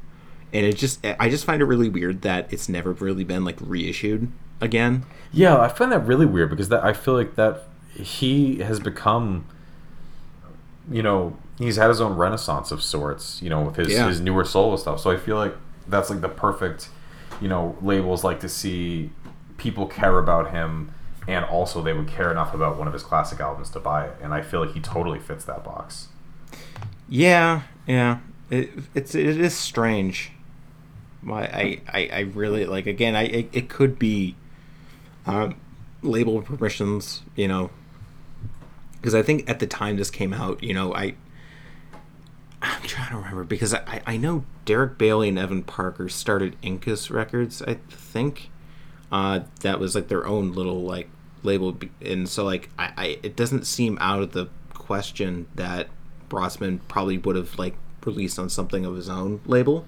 [SPEAKER 2] and it just I just find it really weird that it's never really been like reissued again.
[SPEAKER 3] Yeah, I find that really weird because that I feel like that he has become, you know, he's had his own renaissance of sorts, you know, with his
[SPEAKER 2] Yeah.
[SPEAKER 3] his newer solo stuff. So I feel like that's like the perfect, you know, labels like to see people care about him, and also they would care enough about one of his classic albums to buy it. And I feel like he totally fits that box.
[SPEAKER 2] Yeah, yeah. It, it's it is strange. Why I, I, I really like again. I it, it could be, um, label permissions. You know, because I think at the time this came out, you know, I. I'm trying to remember because I, I know Derek Bailey and Evan Parker started Incus Records, I think. Uh, that was like their own little like label, and so like I, I it doesn't seem out of the question that Brötzmann probably would have like released on something of his own label.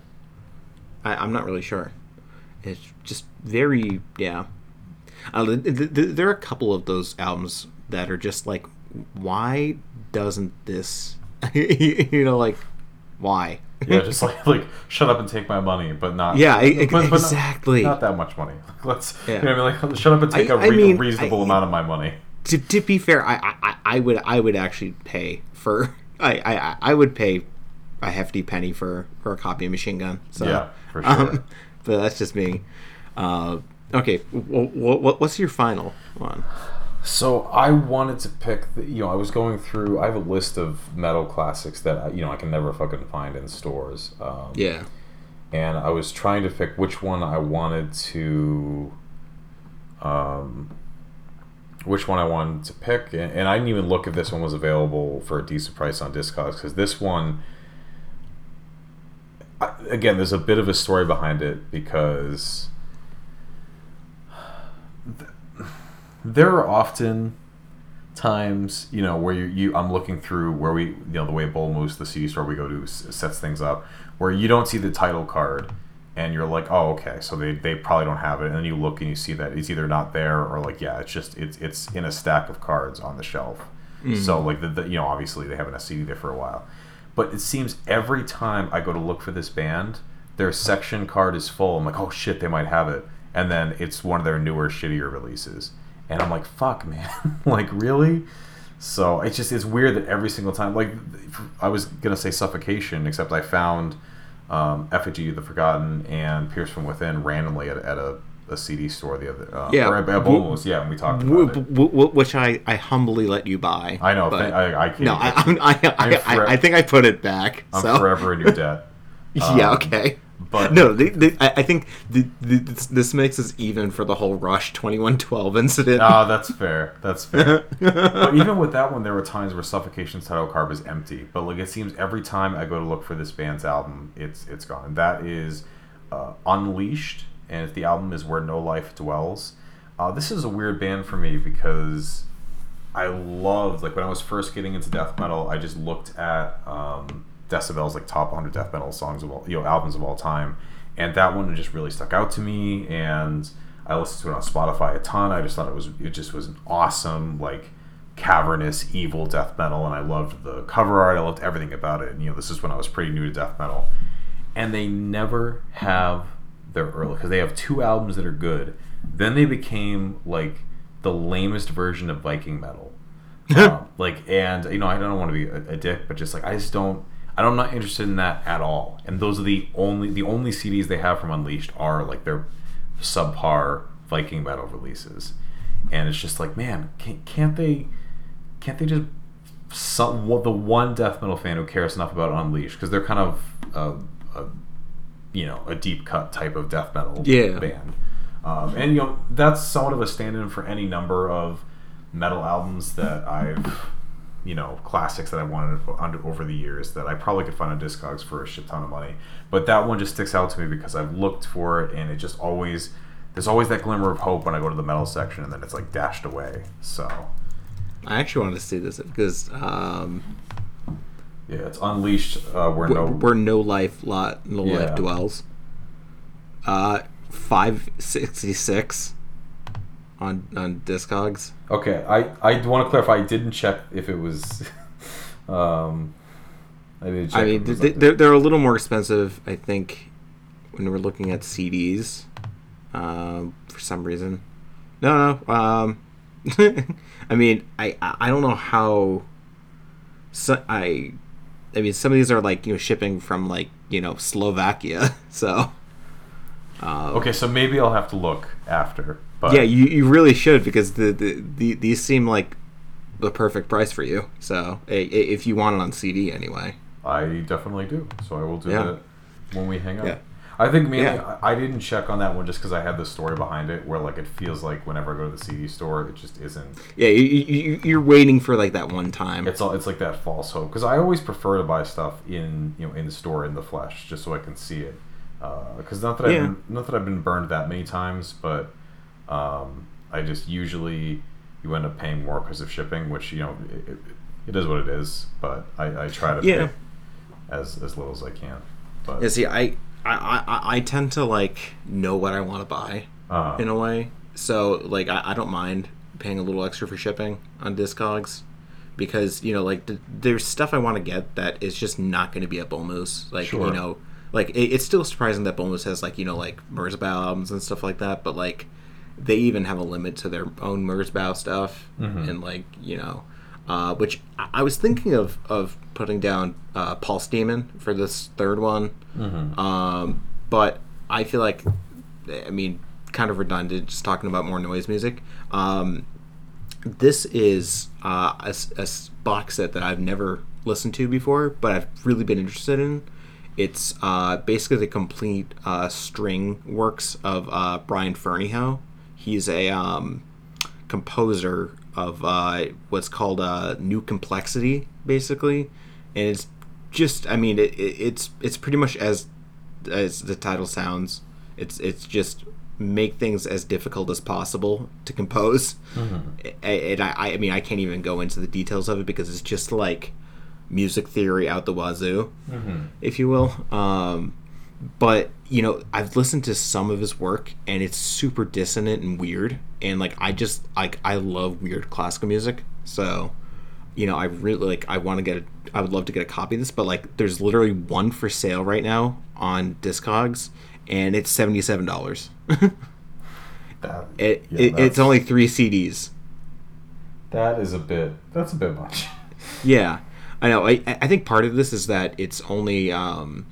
[SPEAKER 2] I, I'm not really sure. It's just very yeah. Uh, th- th- th- there are a couple of those albums that are just like, why doesn't this, you know, like, why?
[SPEAKER 3] Yeah, just like like shut up and take my money, but not
[SPEAKER 2] Yeah,
[SPEAKER 3] but- but not-
[SPEAKER 2] exactly.
[SPEAKER 3] Not, that much money. Let's
[SPEAKER 2] Yeah.
[SPEAKER 3] you know what I mean like shut up and take
[SPEAKER 2] I-
[SPEAKER 3] a
[SPEAKER 2] I
[SPEAKER 3] re-
[SPEAKER 2] mean,
[SPEAKER 3] reasonable
[SPEAKER 2] I-
[SPEAKER 3] amount of my money.
[SPEAKER 2] to, to be fair, I, I I would I would actually pay for I, I I would pay a hefty penny for for a copy of Machine Gun. So,
[SPEAKER 3] Yeah, for sure.
[SPEAKER 2] Um, but that's just me. Uh, okay, what's your final one?
[SPEAKER 3] So I wanted to pick. The, you know, I was going through. I have a list of metal classics that I, you know I can never fucking find in stores. Um,
[SPEAKER 2] Yeah,
[SPEAKER 3] and I was trying to pick which one I wanted to, um, which one I wanted to pick, and, and I didn't even look if this one was available for a decent price on Discogs because this one, I, again, there's a bit of a story behind it because th- there are often times you know where you, you I'm looking through where we you know the way Bull Moose the CD store we go to sets things up where you don't see the title card and you're like oh okay so they, they probably don't have it. And then you look and you see that it's either not there or like yeah it's just it's it's in a stack of cards on the shelf. Mm. So like the, the you know obviously they haven't a CD there for a while. But it seems every time I go to look for this band their section card is full. I'm like oh shit they might have it. And then it's one of their newer shittier releases and I'm like, fuck, man, like really? So it's just it's weird that every single time, like I was gonna say suffocation, except I found um, Effigy of the Forgotten and Pierce from Within randomly at, at a, a CD store the other, uh,
[SPEAKER 2] Yeah.
[SPEAKER 3] or at, at yeah, and we talked about it.
[SPEAKER 2] w- w- which I, I humbly let you buy.
[SPEAKER 3] I know,
[SPEAKER 2] but-
[SPEAKER 3] I, I can't.
[SPEAKER 2] no, I, I, I, I, I, I think I put it back.
[SPEAKER 3] I'm
[SPEAKER 2] so.
[SPEAKER 3] forever in your debt.
[SPEAKER 2] yeah,
[SPEAKER 3] Um,
[SPEAKER 2] okay.
[SPEAKER 3] But-
[SPEAKER 2] no, the, the, I, I think the, the, this, this makes us even for the whole Rush twenty one twelve incident.
[SPEAKER 3] Ah, that's fair. That's fair. but even with that one, there were times where Suffocation's title card was empty. But like it seems every time I go to look for this band's album, it's it's gone. And that is uh, Unleashed, and the album is Where No Life Dwells. Uh, this is a weird band for me because I loved like when I was first getting into death metal, I just looked at um, Decibel's like top 100 death metal songs of all you know albums of all time, and that one just really stuck out to me. And I listened to it on Spotify a ton. I just thought it was it just was an awesome like cavernous evil death metal, and I loved the cover art. I loved everything about it. And you know, this is when I was pretty new to death metal, and they never have their early because they have two albums that are good. Then they became like the lamest version of Viking metal. Um, like, and you know, I don't want to be a, a dick, but just like I just don't. I'm not interested in that at all. And those are the only the only CDs they have from Unleashed are like their subpar Viking metal releases, and it's just like, man, can't, can't they? Can't they just some the one death metal fan who cares enough about Unleashed because they're kind of a, a you know a deep cut type of death metal
[SPEAKER 2] Yeah.
[SPEAKER 3] band, um, and you know that's somewhat of a stand-in for any number of metal albums that I've you know classics that I wanted under over the years that I probably could find on Discogs for a shit ton of money, but that one just sticks out to me because I've looked for it and it just always there's always that glimmer of hope when I go to the metal section and then it's like dashed away. So
[SPEAKER 2] I actually wanted to see this because um,
[SPEAKER 3] yeah, it's unleashed uh, where
[SPEAKER 2] where,
[SPEAKER 3] no
[SPEAKER 2] where no life lot no
[SPEAKER 3] Yeah.
[SPEAKER 2] life dwells. Uh, five sixty six on on Discogs.
[SPEAKER 3] Okay, I I want to clarify. I didn't check if it was. um, I didn't check.
[SPEAKER 2] I mean, they, they're they're a little more expensive, I think, when we're looking at CDs. Um, for some reason, no, no. Um, I mean, I I I don't know how. So I, I mean, some of these are like you know shipping from like you know Slovakia, so. Um,
[SPEAKER 3] okay, so maybe I'll have to look after. But
[SPEAKER 2] Yeah, you, you really should because the, the, the these seem like the perfect price for you. So i- i- if you want it on CD anyway.
[SPEAKER 3] I definitely do. So I will do
[SPEAKER 2] Yeah.
[SPEAKER 3] that when we hang out.
[SPEAKER 2] Yeah.
[SPEAKER 3] I think mainly
[SPEAKER 2] Yeah.
[SPEAKER 3] I I didn't check on that one just because I had the story behind it, where like it feels like whenever I go to the CD store, it just isn't.
[SPEAKER 2] Yeah, you, you, you're waiting for like that one time.
[SPEAKER 3] It's all it's like that false hope because I always prefer to buy stuff in you know in the store in the flesh just so I can see it. Uh, because not that I've
[SPEAKER 2] Yeah.
[SPEAKER 3] been, not that I've been burned that many times, but um, I just usually you end up paying more because of shipping, which you know it, it, is what it is. But I, I try to
[SPEAKER 2] Yeah.
[SPEAKER 3] pay as as little as I can. But
[SPEAKER 2] Yeah, see, I, I, I, I tend to like know what I want to buy
[SPEAKER 3] uh,
[SPEAKER 2] in a way. So like I, I don't mind paying a little extra for shipping on Discogs because you know like th- there's stuff I want to get that is just not going to be at Bull Moose. Like
[SPEAKER 3] Sure.
[SPEAKER 2] you know, like it, it's still surprising that Bull Moose has like you know like Merzbow albums and stuff like that, but like they even have a limit to their own Merzbow stuff
[SPEAKER 3] Mhm.
[SPEAKER 2] and like you know. Uh, which I I was thinking of of putting down uh, Pulse Demon for this third one,
[SPEAKER 3] mhm.
[SPEAKER 2] um, but I feel like, I mean, kind of redundant, just talking about more noise music. Um, this is uh, a, a box set that I've never listened to before, but I've really been interested in. It's uh, basically the complete uh, string works of uh, Brian Ferneyhough. He's a um, composer of uh, what's called uh, New Complexity, basically, and it's just, I mean, it, it, it's it's pretty much as as the title sounds. It's it's just make things as difficult as possible to compose. A- And I, I mean, I can't even go into the details of it because it's just like music theory out the wazoo, if you will. Um, but you know, I've listened to some of his work, and it's super dissonant and weird. And like, I just like I love weird classical music, so you know, I really like. I want to get. A, I would love to get a copy of this, but like, there's literally one for sale right now on Discogs, and it's seventy seven dollars. It,
[SPEAKER 3] yeah,
[SPEAKER 2] it it's only three CDs.
[SPEAKER 3] that is a bit that's a bit much.
[SPEAKER 2] Yeah, I know. I I think part of this is that it's only um,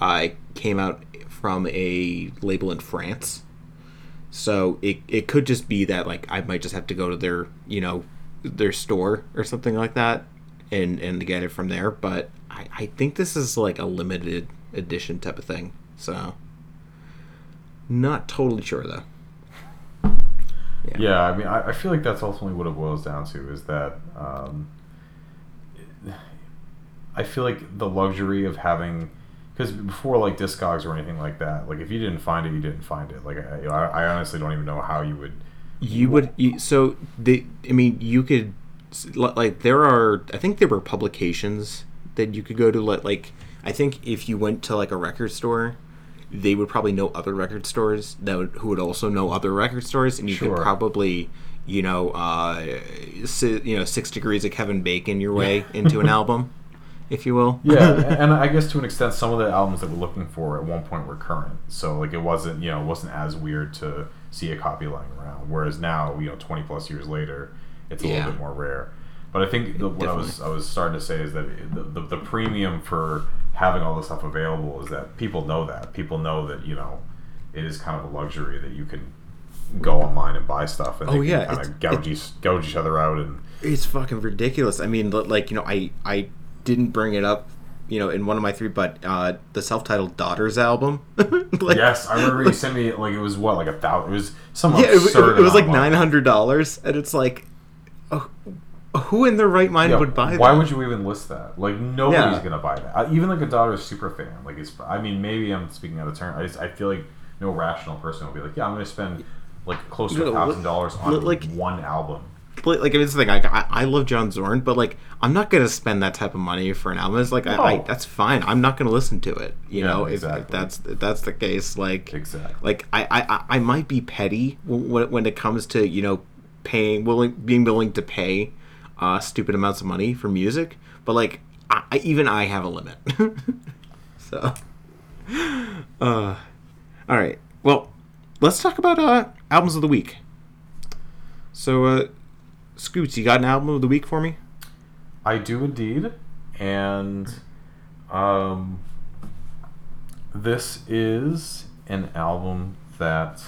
[SPEAKER 2] I came out from a label in France, so it it could just be that like I might just have to go to their you know their store or something like that and and get it from there. But I I think this is like a limited edition type of thing. So not totally sure though.
[SPEAKER 3] Yeah, I mean, I, I feel like that's ultimately what it boils down to is that um, I feel like the luxury of having because before like Discogs or anything like that, like if you didn't find it, you didn't find it. Like I, I honestly don't even know how you would.
[SPEAKER 2] You would you, so the I mean you could like there are I think there were publications that you could go to like, like I think if you went to like a record store, they would probably know other record stores that would, who would also know other record stores, and you
[SPEAKER 3] Sure.
[SPEAKER 2] could probably you know uh, si- you know six degrees of Kevin Bacon your way into an album, if you will.
[SPEAKER 3] yeah, and I guess to an extent, some of the albums that we're looking for at one point were current, so like it wasn't you know it wasn't as weird to see a copy lying around. Whereas now, you know, twenty plus years later, it's a
[SPEAKER 2] Yeah.
[SPEAKER 3] little bit more rare. But I think the, what I was I was starting to say is that the, the, the premium for having all this stuff available is that people know that people know that you know it is kind of a luxury that you can go online and buy stuff and
[SPEAKER 2] Oh,
[SPEAKER 3] they
[SPEAKER 2] yeah,
[SPEAKER 3] kind of gouge, each, gouge each other out and
[SPEAKER 2] It's fucking ridiculous. I mean, like you know, I I didn't bring it up, you know, in one of my three, but uh, the self-titled Daughters album. like,
[SPEAKER 3] yes, I remember you sent me like it was what like a thousand. It was some
[SPEAKER 2] yeah, it, was- it was like
[SPEAKER 3] amount of money.
[SPEAKER 2] nine hundred dollars, and it's like, oh, who in their right mind
[SPEAKER 3] Yeah,
[SPEAKER 2] would buy that?
[SPEAKER 3] why
[SPEAKER 2] that?
[SPEAKER 3] would you even list that? Like nobody's
[SPEAKER 2] Yeah.
[SPEAKER 3] gonna buy that. Even like a daughter super fan. Like it's. I mean, maybe I'm speaking out of turn. I just I feel like no rational person would be like, yeah, I'm gonna spend like close to a thousand dollars on
[SPEAKER 2] like-
[SPEAKER 3] one album.
[SPEAKER 2] Like, like I mean, it's the thing. I, I I love John Zorn, but like I'm not gonna spend that type of money for an album. It's like I, I that's fine. I'm not gonna listen to it. You
[SPEAKER 3] Yeah,
[SPEAKER 2] know, if, if
[SPEAKER 3] exactly.
[SPEAKER 2] that's if that's the case, like
[SPEAKER 3] Exactly.
[SPEAKER 2] like I I, I- I might be petty when, when it comes to you know paying willing being willing to pay uh, stupid amounts of money for music, but like I, I even I have a limit. so, uh, all right. Well, let's talk about uh, albums of the week. So, uh, Scoots, you got an album of the week for me?
[SPEAKER 3] I do indeed, and um, this is an album that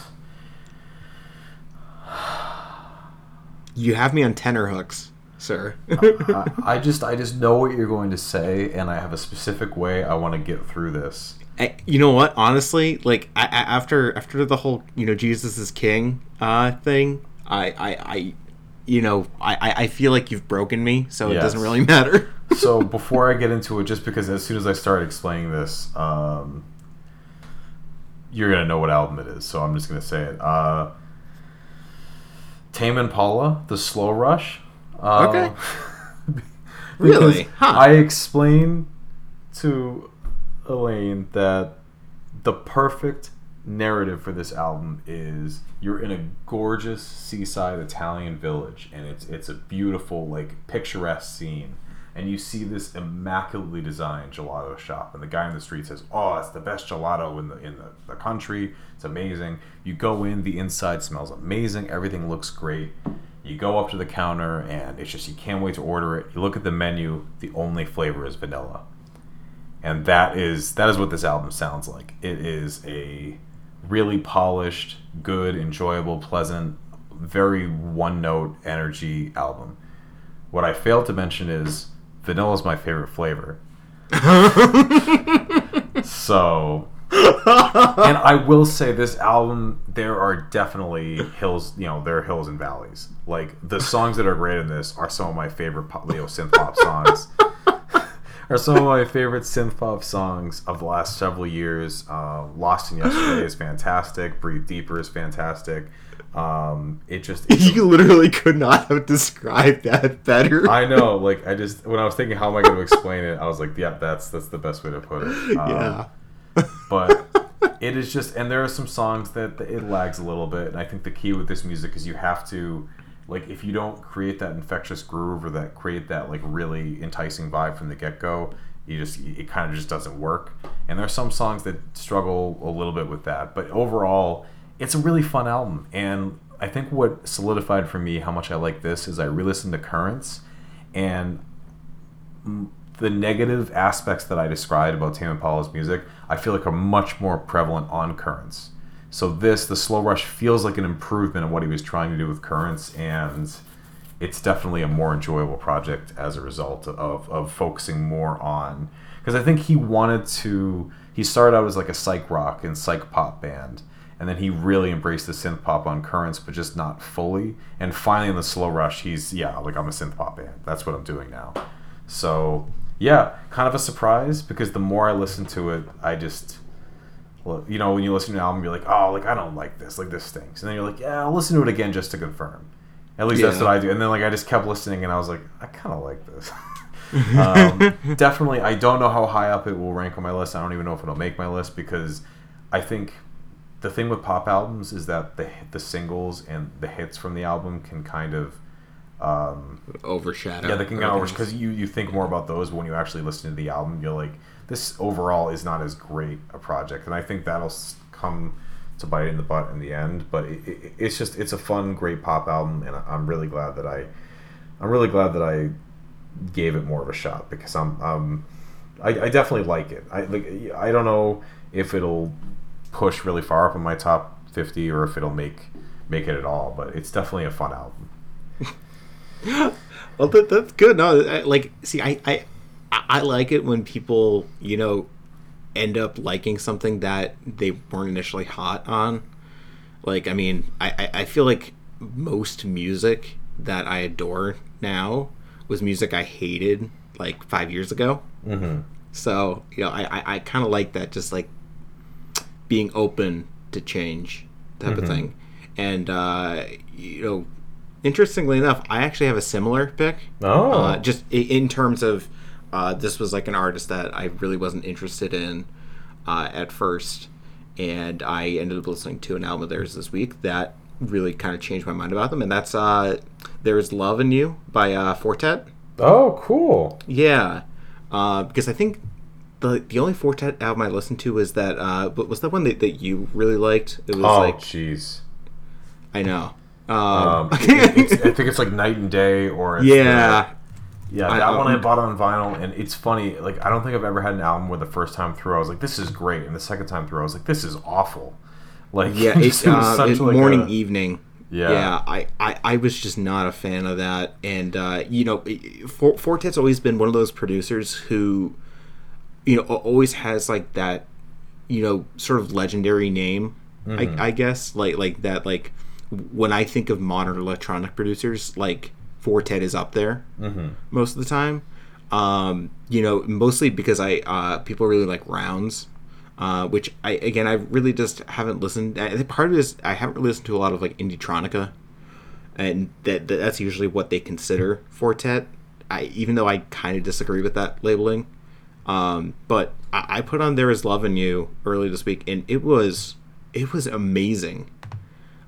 [SPEAKER 2] You have me on tenor hooks, sir.
[SPEAKER 3] I, I just I just know what you're going to say, and I have a specific way I want to get through this.
[SPEAKER 2] I- you know what? Honestly, like I, I, after after the whole you know Jesus is King uh, thing, I, I, I you know I, I- feel like you've broken me, so it doesn't really matter.
[SPEAKER 3] so before I get into it, just because as soon as I start explaining this, um, you're gonna know what album it is. So I'm just gonna say it. Uh, Tame Impala, The Slow Rush. Uh,
[SPEAKER 2] Okay. Really? Huh.
[SPEAKER 3] I explained to Elaine that the perfect narrative for this album is you're in a gorgeous seaside Italian village and it's it's a beautiful like picturesque scene. And you see this immaculately designed gelato shop and the guy in the street says oh it's the best gelato in the in the, the country. It's amazing. You go in the inside smells amazing. Everything looks great. You go up to the counter and it's just you can't wait to order it. You look at the menu the only flavor is vanilla. And that is that is what this album sounds like. It is a really polished, good, enjoyable, pleasant, very one note energy album. What I failed to mention is vanilla is my favorite flavor. so and I will say this album there are definitely hills, you know, there are hills and valleys. Like the songs that are great in this are some of my favorite pop, Leo synth pop songs are some of my favorite synth pop songs of the last several years. Uh, Lost in Yesterday is fantastic. Breathe Deeper is fantastic. Um, it just it's a-
[SPEAKER 2] you literally could not have described that better.
[SPEAKER 3] I know, like I just when I was thinking how am I going to explain it, I was like, yeah, that's that's the best way to put it. Um,
[SPEAKER 2] yeah.
[SPEAKER 3] but it is just and there are some songs that that it lags a little bit and i think the key with this music is you have to like if you don't create that infectious groove or that create that like really enticing vibe from the get-go you just it kind of just doesn't work and there are some songs that struggle a little bit with that but overall it's a really fun album and i think what solidified for me how much i like this is i re-listened to currents and the negative aspects that I described about Tame Impala's music, I feel like are much more prevalent on Currents. So this, the slow rush, feels like an improvement in what he was trying to do with Currents, and it's definitely a more enjoyable project as a result of, of focusing more on. Because I think he wanted to. He started out as like a psych rock and psych pop band, and then he really embraced the synth pop on Currents, but just not fully. And finally, in the slow rush, he's yeah, like I'm a synth pop band. That's what I'm doing now. So yeah, kind of a surprise because the more I listen to it, I just, well, you know, when you listen to an album, you're like, oh, like I don't like this, like this stinks, and then you're like, yeah, I'll listen to it again just to confirm. At least that's what I do. And then like I just kept listening, and I was like, I kind of like this. Um, definitely, I don't know how high up it will rank on my list. I don't even know if it'll make my list because I think the thing with pop albums is that the the singles and the hits from the album can kind of um,
[SPEAKER 2] Overshadow.
[SPEAKER 3] yeah, they can kind of
[SPEAKER 2] everything.
[SPEAKER 3] because you you think more about those when you actually listen to the album. You're like, this overall is not as great a project, and I think that'll come to bite in the butt in the end. But it, it, it's just it's a fun, great pop album, and I'm really glad that I I'm really glad that I gave it more of a shot because I'm um I, I definitely like it. I like I don't know if it'll push really far up in my top 50 or if it'll make make it at all, but it's definitely a fun album.
[SPEAKER 2] Well, that, that's good. No, I, like, see, I, I, I like it when people, you know, end up liking something that they weren't initially hot on. Like, I mean, I, I, I feel like most music that I adore now was music I hated like five years ago.
[SPEAKER 3] Mm-hmm.
[SPEAKER 2] So, you know, I, I, I kind of like that, just like being open to change type of thing. And, uh, you know, interestingly enough, I actually have a similar pick.
[SPEAKER 3] Oh.
[SPEAKER 2] Uh, just in terms of uh, this was like an artist that I really wasn't interested in uh, at first, and I ended up listening to an album of theirs this week that really kind of changed my mind about them, and that's uh, "There Is Love in You" by uh, Four Tet.
[SPEAKER 3] Oh, cool.
[SPEAKER 2] Yeah, uh, because I think the the only Four Tet album I listened to was that. Uh, but was that one that, that you really liked? It was
[SPEAKER 3] Oh,
[SPEAKER 2] like
[SPEAKER 3] jeez.
[SPEAKER 2] I know.
[SPEAKER 3] Um,
[SPEAKER 2] Um,
[SPEAKER 3] it- I think it's like Night and Day, or it's
[SPEAKER 2] yeah,
[SPEAKER 3] yeah.
[SPEAKER 2] I-
[SPEAKER 3] That one I bought on vinyl, and it's funny. Like I don't think I've ever had an album where the first time through I was like, "This is great," and the second time through I was like, "This is awful." Like
[SPEAKER 2] yeah. It's uh,
[SPEAKER 3] such
[SPEAKER 2] it's
[SPEAKER 3] like
[SPEAKER 2] morning
[SPEAKER 3] a-
[SPEAKER 2] evening.
[SPEAKER 3] Yeah.
[SPEAKER 2] yeah I, I, I was just not a fan of that and uh, you know For- Four Tet's always been one of those producers who you know always has like that you know sort of legendary name
[SPEAKER 3] Mm-hmm.
[SPEAKER 2] I, I guess like like that like when i think of modern electronic producers like Four Tet is up there
[SPEAKER 3] Mm-hmm.
[SPEAKER 2] most of the time um, you know mostly because i uh, people really like rounds uh, which I again I really just haven't listened. I think part of it is I haven't really listened to a lot of like indietronica, and that, that that's usually what they consider Four Tet. I even though I kind of disagree with that labeling, um, but I, I put on "There Is Love in You" early this week, and it was it was amazing.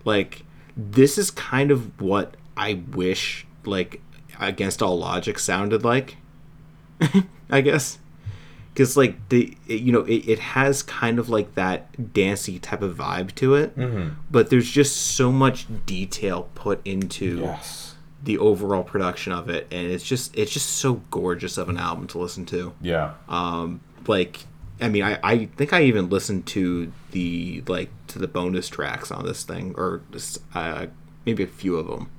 [SPEAKER 2] Like this is kind of what I wish like Against All Logic sounded like. I guess because like the it- you know it, it has kind of like that dancey type of vibe to it but there's just so much detail put into
[SPEAKER 3] Yes.
[SPEAKER 2] the overall production of it and it's just it's just so gorgeous of an album to listen to
[SPEAKER 3] Yeah.
[SPEAKER 2] um like i mean i i think i even listened to the like to the bonus tracks on this thing or just, uh maybe a few of them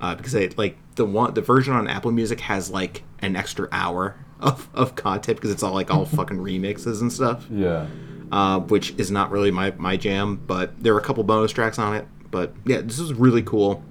[SPEAKER 2] uh because they like the one the version on apple music has like an extra hour of, of content because it's all like all fucking remixes and stuff
[SPEAKER 3] yeah.
[SPEAKER 2] uh, which is not really my, my jam, but there are a couple bonus tracks on it. But yeah, this is really cool.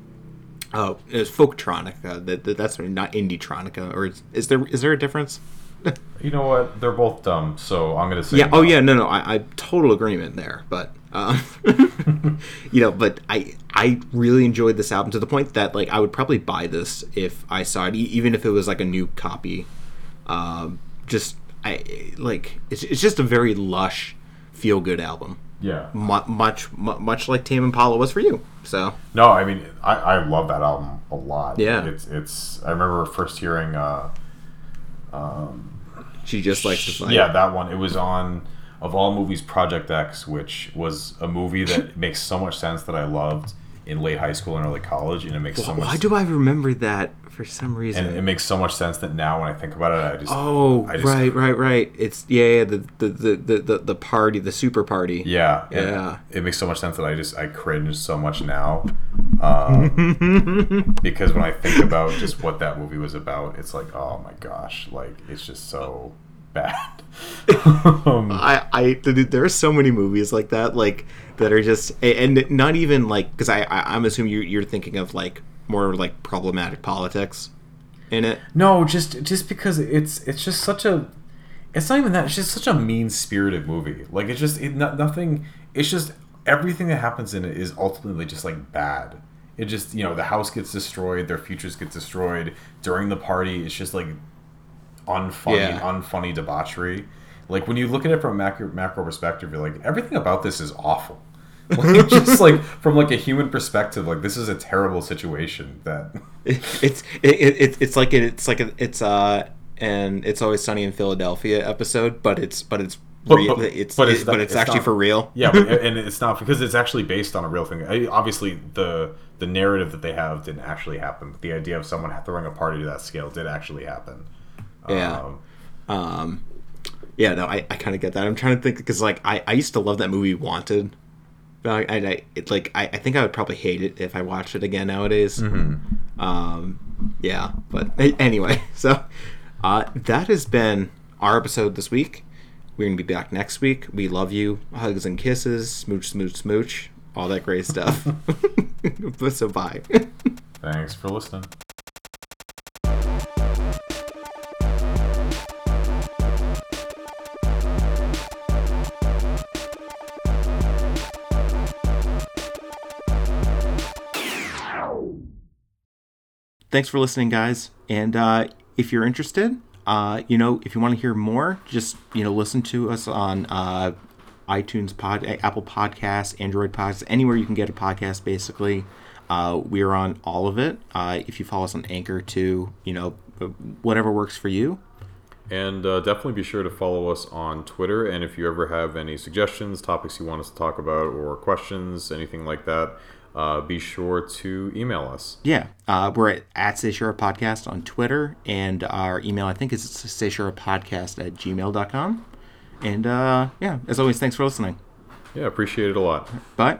[SPEAKER 2] Oh, it's folktronica. That, that that's not indietronica, or is, is there is there a difference?
[SPEAKER 3] You know what? They're both dumb, so I'm gonna say.
[SPEAKER 2] Yeah.
[SPEAKER 3] no.
[SPEAKER 2] Oh yeah. No. No. I, I total agreement there. But um, you know, but I I really enjoyed this album to the point that like I would probably buy this if I saw it, e- even if it was like a new copy. Um, just I like it's it's just a very lush, feel good album.
[SPEAKER 3] Yeah.
[SPEAKER 2] mu- much mu- much like Tame Impala was for you. So
[SPEAKER 3] No, I mean, I, I love that album a lot.
[SPEAKER 2] Yeah.
[SPEAKER 3] It's it's. I remember first hearing. uh um,
[SPEAKER 2] she just likes to fight.
[SPEAKER 3] Yeah, that one. It was on of all movies, Project X, which was a movie that makes so much sense that I loved in late high school and early college, and it makes so much.
[SPEAKER 2] Why do I remember that for some reason?
[SPEAKER 3] and it makes so much sense that now when I think about it, I just
[SPEAKER 2] oh,
[SPEAKER 3] I just,
[SPEAKER 2] right, right, right. It's yeah, yeah the, the, the, the, the, party, the super party.
[SPEAKER 3] Yeah,
[SPEAKER 2] Yeah.
[SPEAKER 3] It makes so much sense that I just I cringe so much now, um, because when I think about just what that movie was about, it's like, oh my gosh, like it's just so bad. um,
[SPEAKER 2] I, I, there are so many movies like that, like that are just, and not even like, because I, I, I'm assuming you're, you're thinking of like more like problematic politics in it.
[SPEAKER 3] no, just just because it's it's just such a, it's not even that. It's just such a mean spirited movie. Like it's just it, not, nothing. It's just everything that happens in it is ultimately just like bad. It just you know the house gets destroyed, their futures get destroyed during the party. It's just like unfunny,
[SPEAKER 2] Yeah.
[SPEAKER 3] unfunny debauchery. Like when you look at it from a macro, macro perspective, you're like everything about this is awful. Like, just like from like a human perspective, like this is a terrible situation that
[SPEAKER 2] it's it, it, it's like it, it's like a, it's uh and it's always sunny in Philadelphia episode, but it's but it's
[SPEAKER 3] But-
[SPEAKER 2] real,
[SPEAKER 3] but-
[SPEAKER 2] it's
[SPEAKER 3] but it's
[SPEAKER 2] it's,
[SPEAKER 3] not-
[SPEAKER 2] but it's,
[SPEAKER 3] it's
[SPEAKER 2] actually
[SPEAKER 3] not-
[SPEAKER 2] for real.
[SPEAKER 3] yeah, but, and it's not because it's actually based on a real thing. I, obviously, the the narrative that they have didn't actually happen. But the idea of someone throwing a party to that scale did actually happen.
[SPEAKER 2] Yeah.
[SPEAKER 3] Um,
[SPEAKER 2] Um, yeah, no, I, I kind of get that. I'm trying to think because like I, I used to love that movie Wanted, but I, I, it, like I, I think I would probably hate it if I watched it again nowadays. Um, yeah, but anyway, so uh, that has been our episode this week. We're gonna be back next week. We love you. Hugs and kisses, smooch, smooch, smooch, all that great stuff. so bye.
[SPEAKER 3] thanks for listening.
[SPEAKER 2] Thanks for listening guys. And uh, if you're interested uh, you know if you want to hear more just you know listen to us on uh, itunes pod apple podcasts android podcasts anywhere you can get a podcast basically. Uh, we're on all of it. Uh, if you follow us on anchor too you know whatever works for you.
[SPEAKER 3] And uh, definitely be sure to follow us on Twitter. And if you ever have any suggestions, topics you want us to talk about, or questions, anything like that, uh, be sure to email us.
[SPEAKER 2] yeah uh, we're at, at podcast on twitter and our email i think is podcast at gmail.com and uh, yeah as always thanks for listening
[SPEAKER 3] Yeah, appreciate it a lot.
[SPEAKER 2] bye